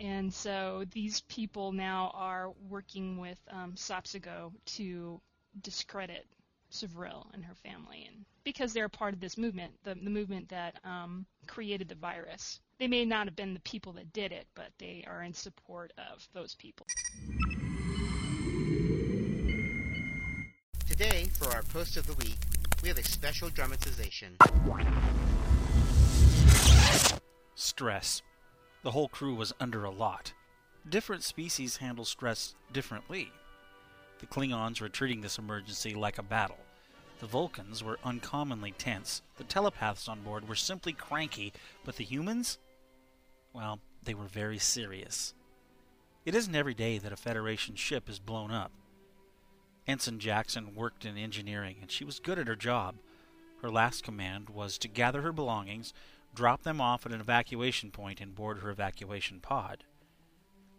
And so these people now are working with um, Sapsago to discredit Savril and her family, and because they're a part of this movement, the, the movement that um, created the virus. They may not have been the people that did it, but they are in support of those people. Today, for our post of the week, we have a special dramatization. Stress. The whole crew was under a lot. Different species handle stress differently. The Klingons were treating this emergency like a battle. The Vulcans were uncommonly tense. The telepaths on board were simply cranky, but the humans? Well, they were very serious. It isn't every day that a Federation ship is blown up. Ensign Jackson worked in engineering, and she was good at her job. Her last command was to gather her belongings, drop them off at an evacuation point, and board her evacuation pod.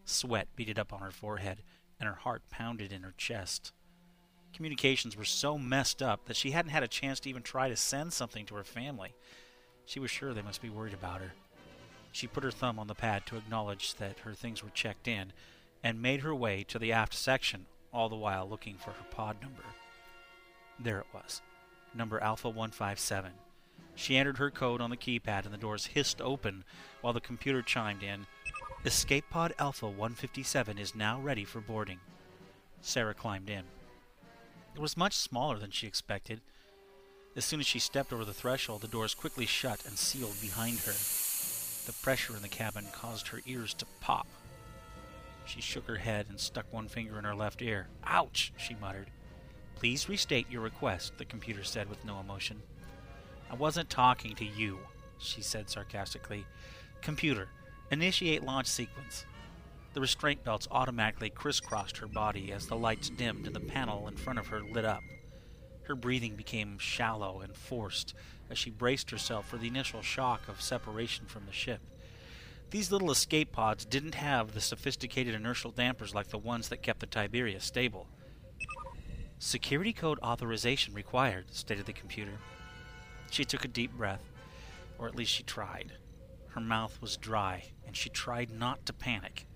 Sweat beaded up on her forehead, and her heart pounded in her chest. Communications were so messed up that she hadn't had a chance to even try to send something to her family. She was sure they must be worried about her. She put her thumb on the pad to acknowledge that her things were checked in, and made her way to the aft section, all the while looking for her pod number. There it was, number Alpha 157. She entered her code on the keypad, and the doors hissed open while the computer chimed in Escape pod Alpha 157 is now ready for boarding. Sarah climbed in. It was much smaller than she expected. As soon as she stepped over the threshold, the doors quickly shut and sealed behind her. The pressure in the cabin caused her ears to pop. She shook her head and stuck one finger in her left ear. Ouch! she muttered. Please restate your request, the computer said with no emotion. I wasn't talking to you, she said sarcastically. Computer, initiate launch sequence. The restraint belts automatically crisscrossed her body as the lights dimmed and the panel in front of her lit up. Her breathing became shallow and forced as she braced herself for the initial shock of separation from the ship. These little escape pods didn't have the sophisticated inertial dampers like the ones that kept the Tiberius stable. Security code authorization required, stated the computer. She took a deep breath, or at least she tried. Her mouth was dry, and she tried not to panic.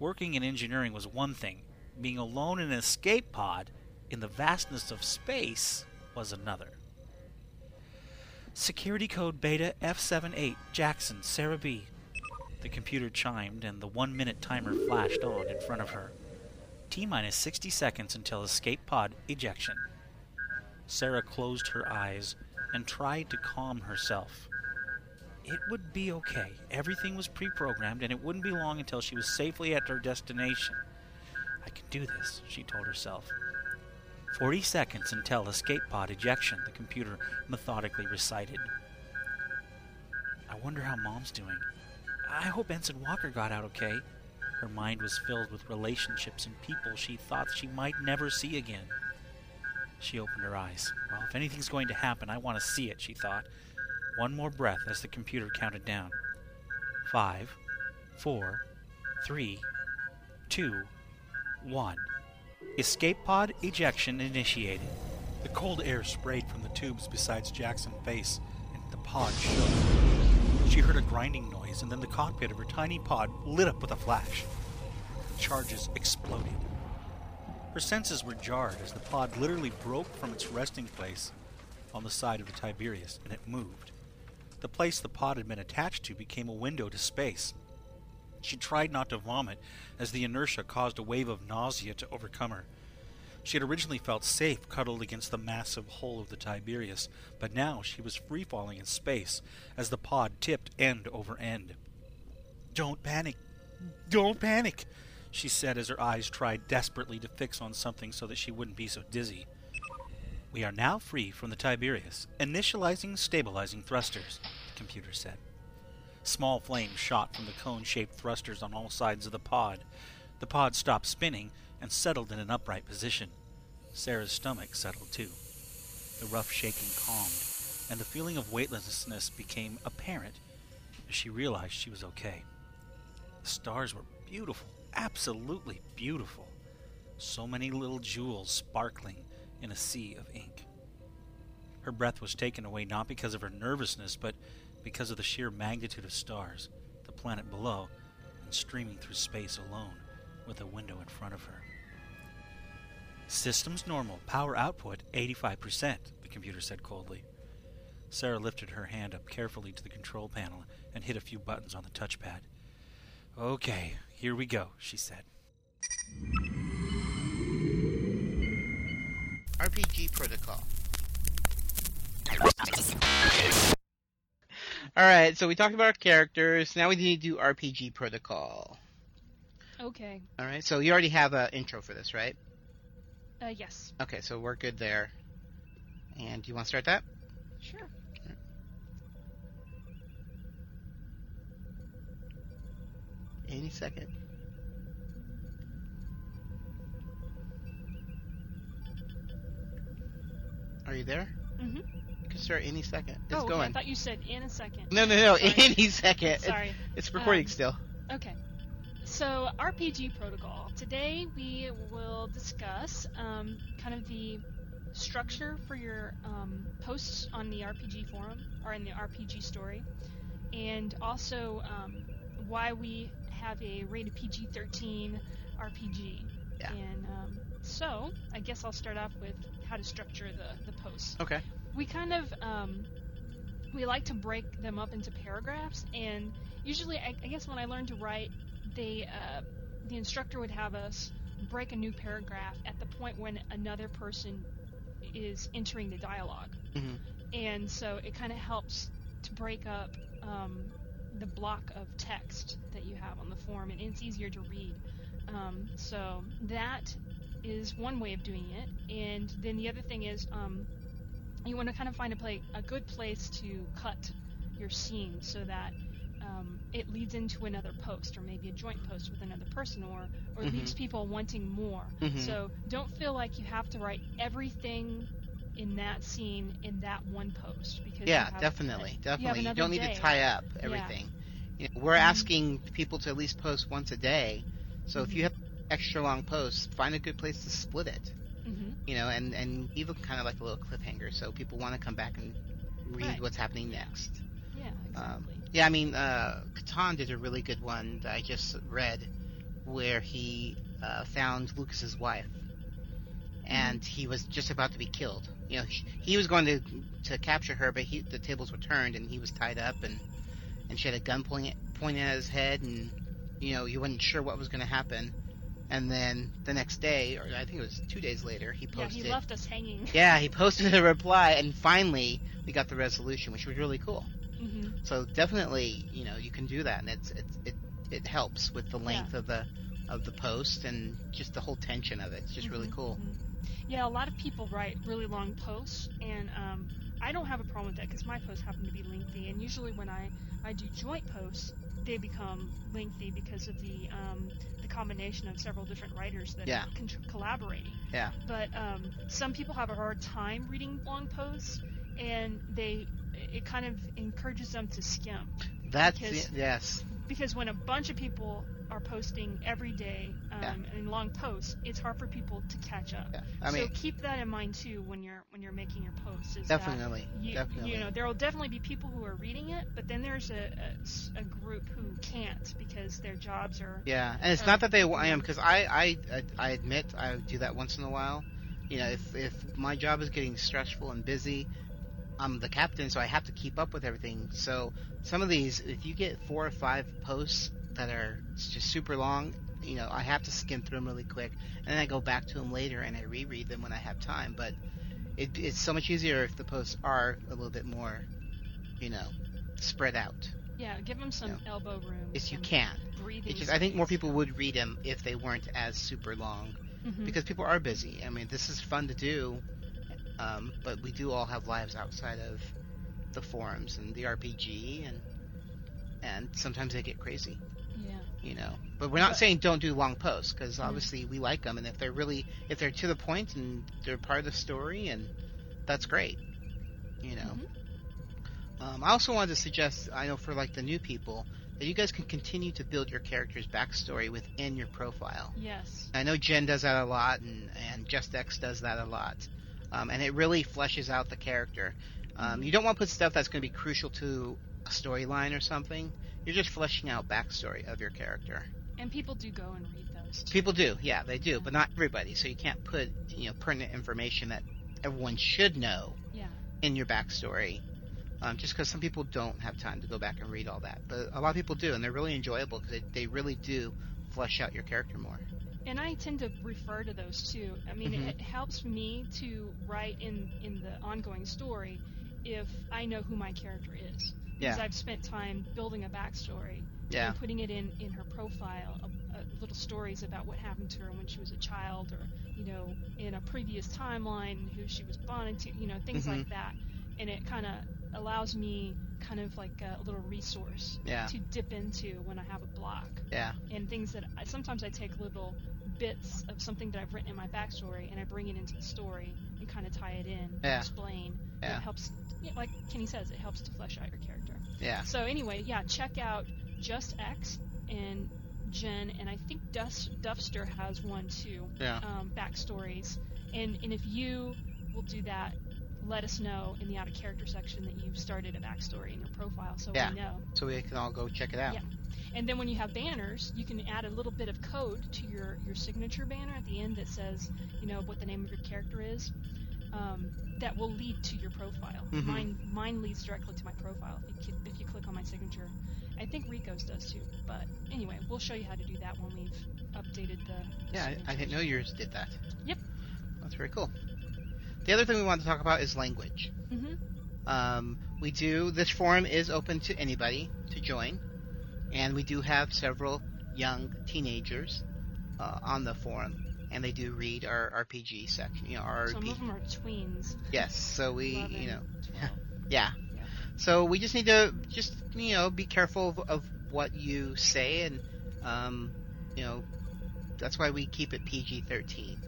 Working in engineering was one thing, being alone in an escape pod in the vastness of space was another. Security code Beta F78, Jackson, Sarah B. The computer chimed and the one minute timer flashed on in front of her. T minus 60 seconds until escape pod ejection. Sarah closed her eyes and tried to calm herself. It would be okay. Everything was pre programmed, and it wouldn't be long until she was safely at her destination. I can do this, she told herself. 40 seconds until escape pod ejection, the computer methodically recited. I wonder how Mom's doing. I hope Ensign Walker got out okay. Her mind was filled with relationships and people she thought she might never see again. She opened her eyes. Well, if anything's going to happen, I want to see it, she thought. One more breath as the computer counted down. Five, four, three, two, one. Escape pod ejection initiated. The cold air sprayed from the tubes beside Jackson's face, and the pod shook. She heard a grinding noise, and then the cockpit of her tiny pod lit up with a flash. Charges exploded. Her senses were jarred as the pod literally broke from its resting place on the side of the Tiberius, and it moved. The place the pod had been attached to became a window to space. She tried not to vomit as the inertia caused a wave of nausea to overcome her. She had originally felt safe cuddled against the massive hull of the Tiberius, but now she was free falling in space as the pod tipped end over end. Don't panic! Don't panic! she said as her eyes tried desperately to fix on something so that she wouldn't be so dizzy. We are now free from the Tiberius. Initializing stabilizing thrusters, the computer said. Small flames shot from the cone shaped thrusters on all sides of the pod. The pod stopped spinning and settled in an upright position. Sarah's stomach settled too. The rough shaking calmed, and the feeling of weightlessness became apparent as she realized she was okay. The stars were beautiful, absolutely beautiful. So many little jewels sparkling in a sea of ink. Her breath was taken away not because of her nervousness, but because of the sheer magnitude of stars, the planet below, and streaming through space alone with a window in front of her. Systems normal, power output 85%, the computer said coldly. Sarah lifted her hand up carefully to the control panel and hit a few buttons on the touchpad. Okay, here we go, she said. RPG protocol. Alright, so we talked about our characters. Now we need to do RPG protocol. Okay. Alright, so you already have an intro for this, right? Uh, yes. Okay, so we're good there. And do you want to start that? Sure. Any second. Are you there? Mm-hmm. You can start any second. It's going. oh, okay, I thought you said in a second. No, no, no. Sorry. Any second. Sorry. It's recording Um, still. Okay. So, RPG protocol. Today we will discuss um, kind of the structure for your um, posts on the RPG forum or in the RPG story, and also um, why we have a rated PG 13 RPG. Yeah. And um, so, I guess I'll start off with how to structure the, the posts Okay. we kind of um, we like to break them up into paragraphs and usually I, I guess when i learned to write they uh, the instructor would have us break a new paragraph at the point when another person is entering the dialogue Mhm. and so it kind of helps to break up um, the block of text that you have on the form and it's easier to read um, so that is one way of doing it and then the other thing is um, you want to kind of find a play a good place to cut your scene so that um, it leads into another post or maybe a joint post with another person or or Mhm. leaves people wanting more Mhm. so don't feel like you have to write everything in that scene in that one post because you Yeah, have- definitely, you definitely. You, another don't need day. to tie up Yeah. everything. You know, we're Mhm. asking people to at least post once a day. So if Mhm. you have extra long posts, find a good place to split it. hmm You know, and and it kind of like a little cliffhanger, so people want to come back and read Right. what's happening next. yeah Um, exactly Yeah, I mean, uh, Katan did a really good one that I just read, where he uh, found Lucas's wife, and he was just about to be killed. You know, he, he was going to to capture her, but he, the tables were turned, and he was tied up, and and she had a gun pointing pointing at his head, and you know, he wasn't sure what was going to happen, and then the next day, or I think it was two days later, he posted. Yeah, he left us hanging. Yeah, he posted a reply, and finally we got the resolution, which was really cool. hmm So definitely, you know, you can do that, and it's, it's it it helps with the length of the of the post and just the whole tension of it. It's just really Mhm, cool. mhm. Yeah, a lot of people write really long posts, and um, I don't have a problem with that because my posts happen to be lengthy. And usually, when I, I do joint posts, they become lengthy because of the um, the combination of several different writers that Yeah. are con- collaborating. Yeah. But um, some people have a hard time reading long posts, and they it kind of encourages them to skim That's Because- yes, because when a bunch of people are posting every day um, Yeah. in long posts, it's hard for people to catch up. yeah. I mean, so keep that in mind too when you're when you're making your posts. Definitely, you, definitely. you know, there will definitely be people who are reading it, but then there's a a group who can't because their jobs are. Yeah, and it's Um, not that they I am because I, I I I admit I do that once in a while. You know, if if my job is getting stressful and busy, I'm the captain, so I have to keep up with everything. So some of these, if you get four or five posts that are just super long, you know, I have to skim through them really quick, and then I go back to them later and I reread them when I have time. But it, it's so much easier if the posts are a little bit more, you know, spread out. Yeah, give them some elbow room. If you can. breathing. Just, I think more people would read them if they weren't as super long Mhm. because people are busy. I mean, this is fun to do, um, but we do all have lives outside of the forums and the RPG, and and sometimes they get crazy. You know. But we're not saying don't do long posts because Mhm. obviously we like them, and if they're really if they're to the point and they're part of the story, and that's great, you know. Mhm. Um, I also wanted to suggest, I know for like the new people, that you guys can continue to build your character's backstory within your profile. Yes. I know Jen does that a lot, and, and JustX does that a lot. Um, and it really fleshes out the character. Um, you don't want to put stuff that's going to be crucial to a storyline or something. You're just fleshing out backstory of your character. And people do go and read those. Too. People do, yeah, they do, but not everybody. So you can't put you know pertinent information that everyone should know Yeah. in your backstory. Um, just because some people don't have time to go back and read all that, but a lot of people do, and they're really enjoyable because they, they really do flesh out your character more. And I tend to refer to those too. I mean, Mhm. it, helps me to write in in the ongoing story if I know who my character is. Because Yeah. I've spent time building a backstory Yeah, and putting it in in her profile, uh, uh, little stories about what happened to her when she was a child, or you know, in a previous timeline, who she was bonded to, you know, things Mhm. like that. And it kind of allows me kind of like a little resource yeah, to dip into when I have a block yeah, and things that I, sometimes I take little bits of something that I've written in my backstory and I bring it into the story and kind of tie it in, and Yeah. explain. Yeah. It helps, yeah, like Kenny says, it helps to flesh out your character. yeah. So anyway, yeah, check out Just X and Jen, and I think Dust, Duffster has one too. Yeah. Um, backstories, and and if you will do that. Let us know in the out of character section that you've started a backstory in your profile, so Yeah. we know. So we can all go check it out. Yeah. And then when you have banners, you can add a little bit of code to your, your signature banner at the end that says, you know, what the name of your character is. Um, that will lead to your profile. Mhm. Mine mine leads directly to my profile if you, if you click on my signature. I think Rico's does too. But anyway, we'll show you how to do that when we've updated the. the Yeah, I, I didn't know yours did that. Yep. That's very cool. The other thing we wanted to talk about is language. Mm-hmm. Um, we do this forum is open to anybody to join, and we do have several young teenagers uh, on the forum, and they do read our RPG section. You know, our Some RPG. of them are tweens. Yes, so we 11, you know yeah. Yeah. So we just need to just you know be careful of, of what you say, and um, you know that's why we keep it PG thirteen.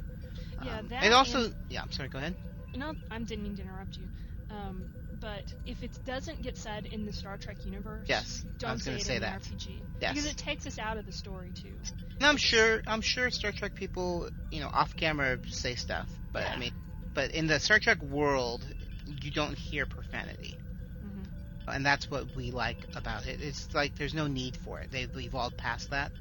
Yeah, um, that and also and- yeah. I'm sorry. Go ahead. No, I didn't mean to interrupt you. Um, but if it doesn't get said in the Star Trek universe, Yes, don't I say it say in that. the RPG. Yes. Because it takes us out of the story too. And I'm sure I'm sure Star Trek people, you know, off camera say stuff, but I Yeah. mean, but in the Star Trek world, you don't hear profanity, hmm and that's what we like about it. It's like there's no need for it. They've evolved past that,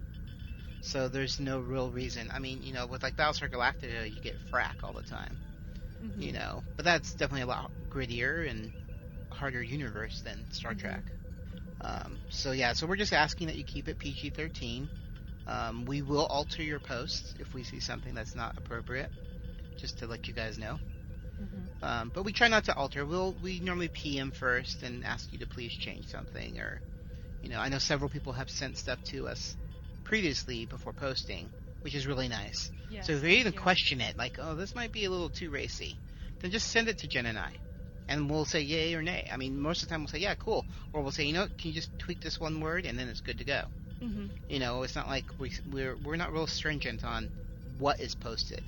so there's no real reason. I mean, you know, with like Battlestar Galactica, you get frack all the time, hmm you know, but that's definitely a lot grittier and harder universe than Star Mhm. Trek. Um, so yeah, so we're just asking that you keep it PG-13. Um, we will alter your posts if we see something that's not appropriate, just to let you guys know. Mhm. Um, but we try not to alter. We'll we normally PM first and ask you to please change something, or you know, I know several people have sent stuff to us previously before posting, which is really nice. So if they even question it, like, oh, this might be a little too racy, then just send it to Jen and I, and we'll say yay or nay. I mean, most of the time we'll say yeah, cool, or we'll say, you know, what, can you just tweak this one word, and then it's good to go. Mhm. You know, it's not like we we're we're not real stringent on what is posted,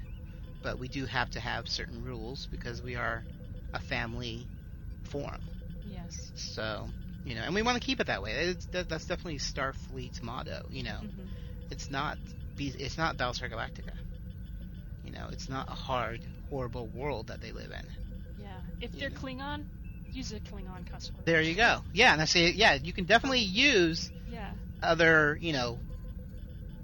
but we do have to have certain rules because we are a family forum. Yes. So you know, and we want to keep it that way. It's, that, that's definitely Starfleet's motto. You know, Mhm. it's not it's not Battlestar Galactica. You know, it's not a hard, horrible world that they live in. If they're. Klingon, use a Klingon cuss word. There you go. Yeah, and I say, yeah, you can definitely use Yeah. other, you know,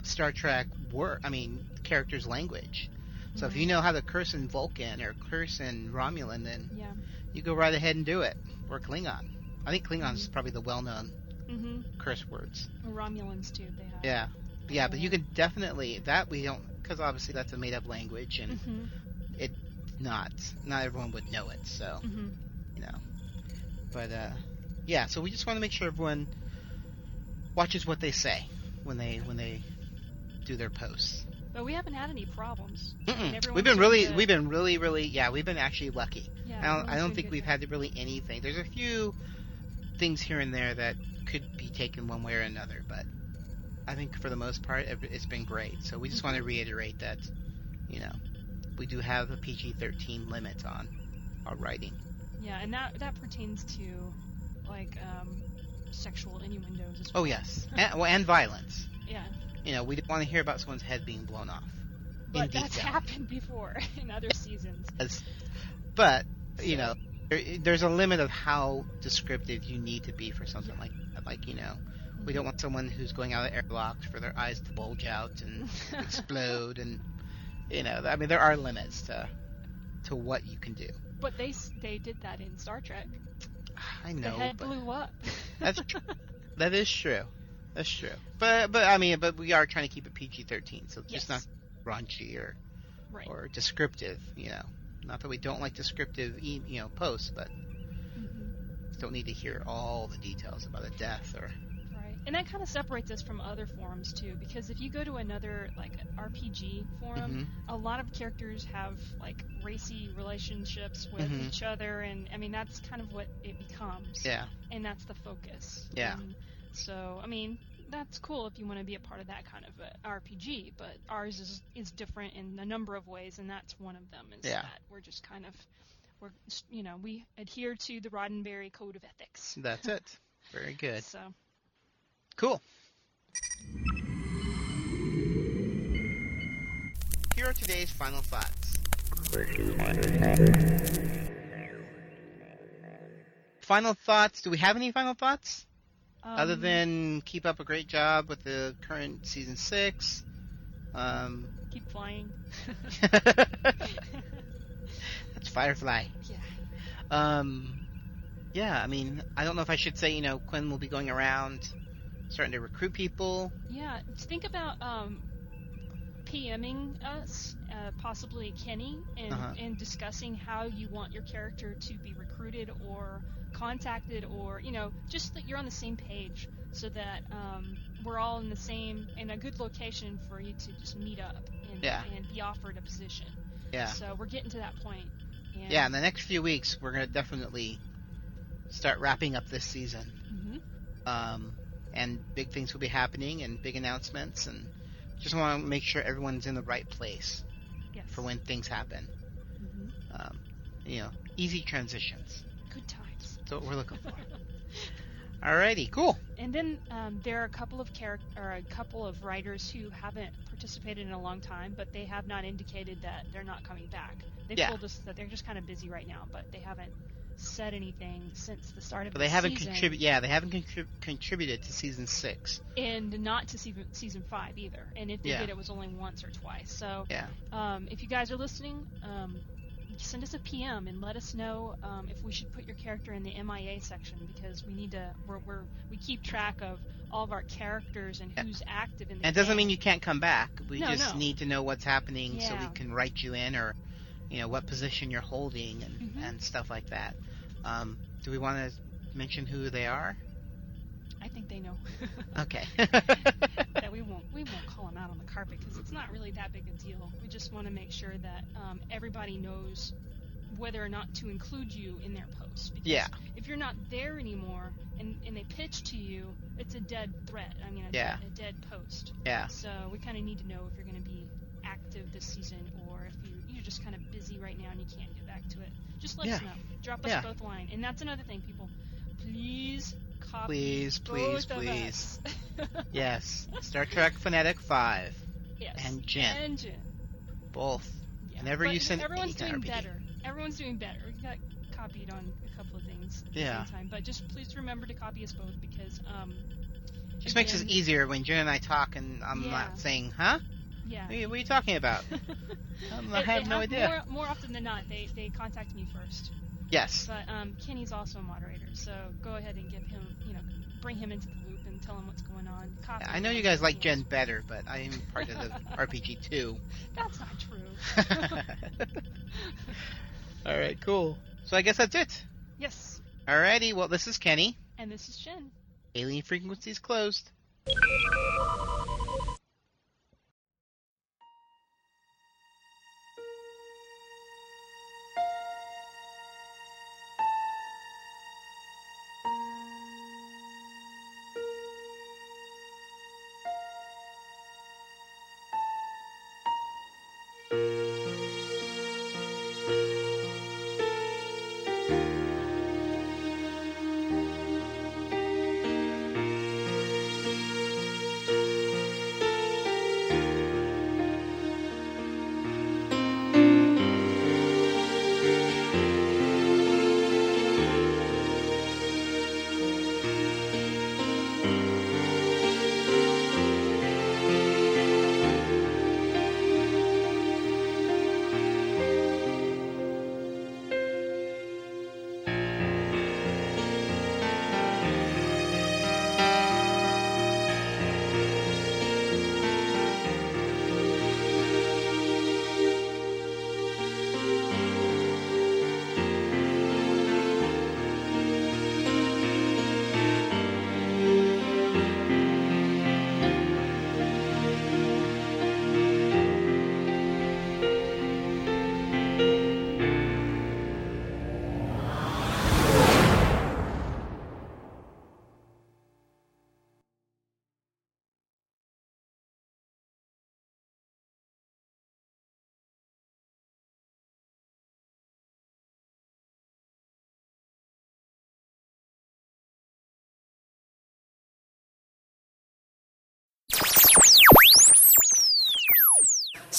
Star Trek word. I mean, characters' language. So if Mhm. you know how to curse in Vulcan or curse in Romulan, then Yeah. you go right ahead and do it. Or Klingon. I think Klingon is Mhm. probably the well-known Mhm. curse words. Romulans too. They have. Yeah, yeah, but you can definitely that we don't because obviously that's a made-up language and Mhm. it's not not everyone would know it. So Mhm. you know, but uh, yeah. So we just want to make sure everyone watches what they say when they when they do their posts. But we haven't had any problems. We've been really, good. we've been really, really, yeah, we've been actually lucky. Yeah. I don't, I don't think we've had really anything. There's a few things here and there that could be taken one way or another, but I think for the most part, it's been great. So we just want to reiterate that, you know, we do have a PG-13 limit on our writing. Yeah, and that that pertains to like um, sexual innuendos as well. Oh yes, and, well, and violence. Yeah. You know, we don't want to hear about someone's head being blown off. But that's detail. happened before in other seasons. As- but you know, there, there's a limit of how descriptive you need to be for something like that. Like you know, we don't want someone who's going out of airlock for their eyes to bulge out and explode, and you know, I mean, there are limits to to what you can do. But they they did that in Star Trek. I know. the head blew up. That's tr- that is true. That's true. But but I mean, but we are trying to keep it PG-13, so it's Yes. just not raunchy or right. or descriptive. You know, not that we don't like descriptive, e- you know, posts, but Mhm. don't need to hear all the details about a death or. And that kind of separates us from other forums too, because if you go to another like RPG forum, Mhm. a lot of characters have like racy relationships with Mhm. each other, and I mean that's kind of what it becomes. yeah, And that's the focus. Yeah. And so I mean that's cool if you want to be a part of that kind of a RPG, but ours is is different in a number of ways, and that's one of them. Is Yeah. that we're just kind of we're you know we adhere to the Roddenberry Code of Ethics. that's it. Very good. So Cool. Here are today's final thoughts. Final thoughts. Do we have any final thoughts? Other um, than keep up a great job with the current season six. Um, keep flying. that's Firefly. Yeah. Um, yeah, I mean, I don't know if I should say, you know, Quinn will be going around starting to recruit people. Yeah, think about um, PMing us, uh, possibly Kenny, and, Uh-huh. and discussing how you want your character to be recruited or contacted, or you know, just that you're on the same page, so that um, we're all in the same in a good location for you to just meet up and, Yeah. and be offered a position. Yeah. So we're getting to that point. And, Yeah, in the next few weeks, we're going to definitely start wrapping up this season. Mhm. Um, and big things will be happening and big announcements. And just want to make sure everyone's in the right place Yes. for when things happen. Mhm. Um, you know, easy transitions. Good times. That's what we're looking for. Alrighty, cool. And then um, there are a couple of charac- or a couple of writers who haven't participated in a long time, but they have not indicated that they're not coming back. They've Yeah. told us that they're just kind of busy right now, but they haven't said anything since the start of But the they haven't contributed. Yeah, they haven't contrib- contributed to season six. and not to season season five either. And if they Yeah. did, it was only once or twice. So Yeah. um, if you guys are listening, um, send us a PM and let us know um, if we should put your character in the MIA section because we need to. We're, we're we keep track of all of our characters and Yeah. who's active in the. And it doesn't mean you can't come back. We No, just no. need to know what's happening so we can write you in or, you know, what position you're holding and, Mhm. and stuff like that. Um, do we want to mention who they are? I think they know. Okay. that we won't we won't call them out on the carpet because it's not really that big a deal. We just want to make sure that um, everybody knows whether or not to include you in their post. Because Yeah. If you're not there anymore and, and they pitch to you, it's a dead threat. I mean, a, Yeah. dead, a dead post. yeah. So we kind of need to know if you're going to be active this season or if you, you're just kind of busy right now and you can't get back to it. Just let us know. Drop us Yeah. both a line. And that's another thing, people. Please copy Please, please, both of please. Yes. Star Trek Phonetic 5. Yes. And Jen. And Jen. Both. Yeah. Whenever But you send everyone's doing RPG. better. Everyone's doing better. We got copied on a couple of things at Yeah. the same time. But just please remember to copy us both because um Just makes it easier when Jen and I talk and I'm Yeah. not saying, huh? Yeah. What are you, what are you talking about? Um, I It- have it no idea. More, more often than not, they, they contact me first. Yes. But um, Kenny's also a moderator, so go ahead and give him, you know, bring him into the loop and tell him what's going on. Copy I know you guys like. Jen better, but I am part of the RPG too. That's not true. All right, cool. So I guess that's it. yes. Alrighty, well, this is Kenny. And this is Jen. Hailing frequencies closed.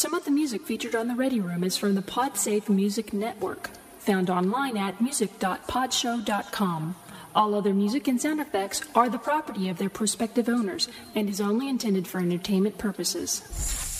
Some of the music featured on the Ready Room is from the PodSafe Music Network, found online at music.podshow.com. All other music and sound effects are the property of their prospective owners and is only intended for entertainment purposes.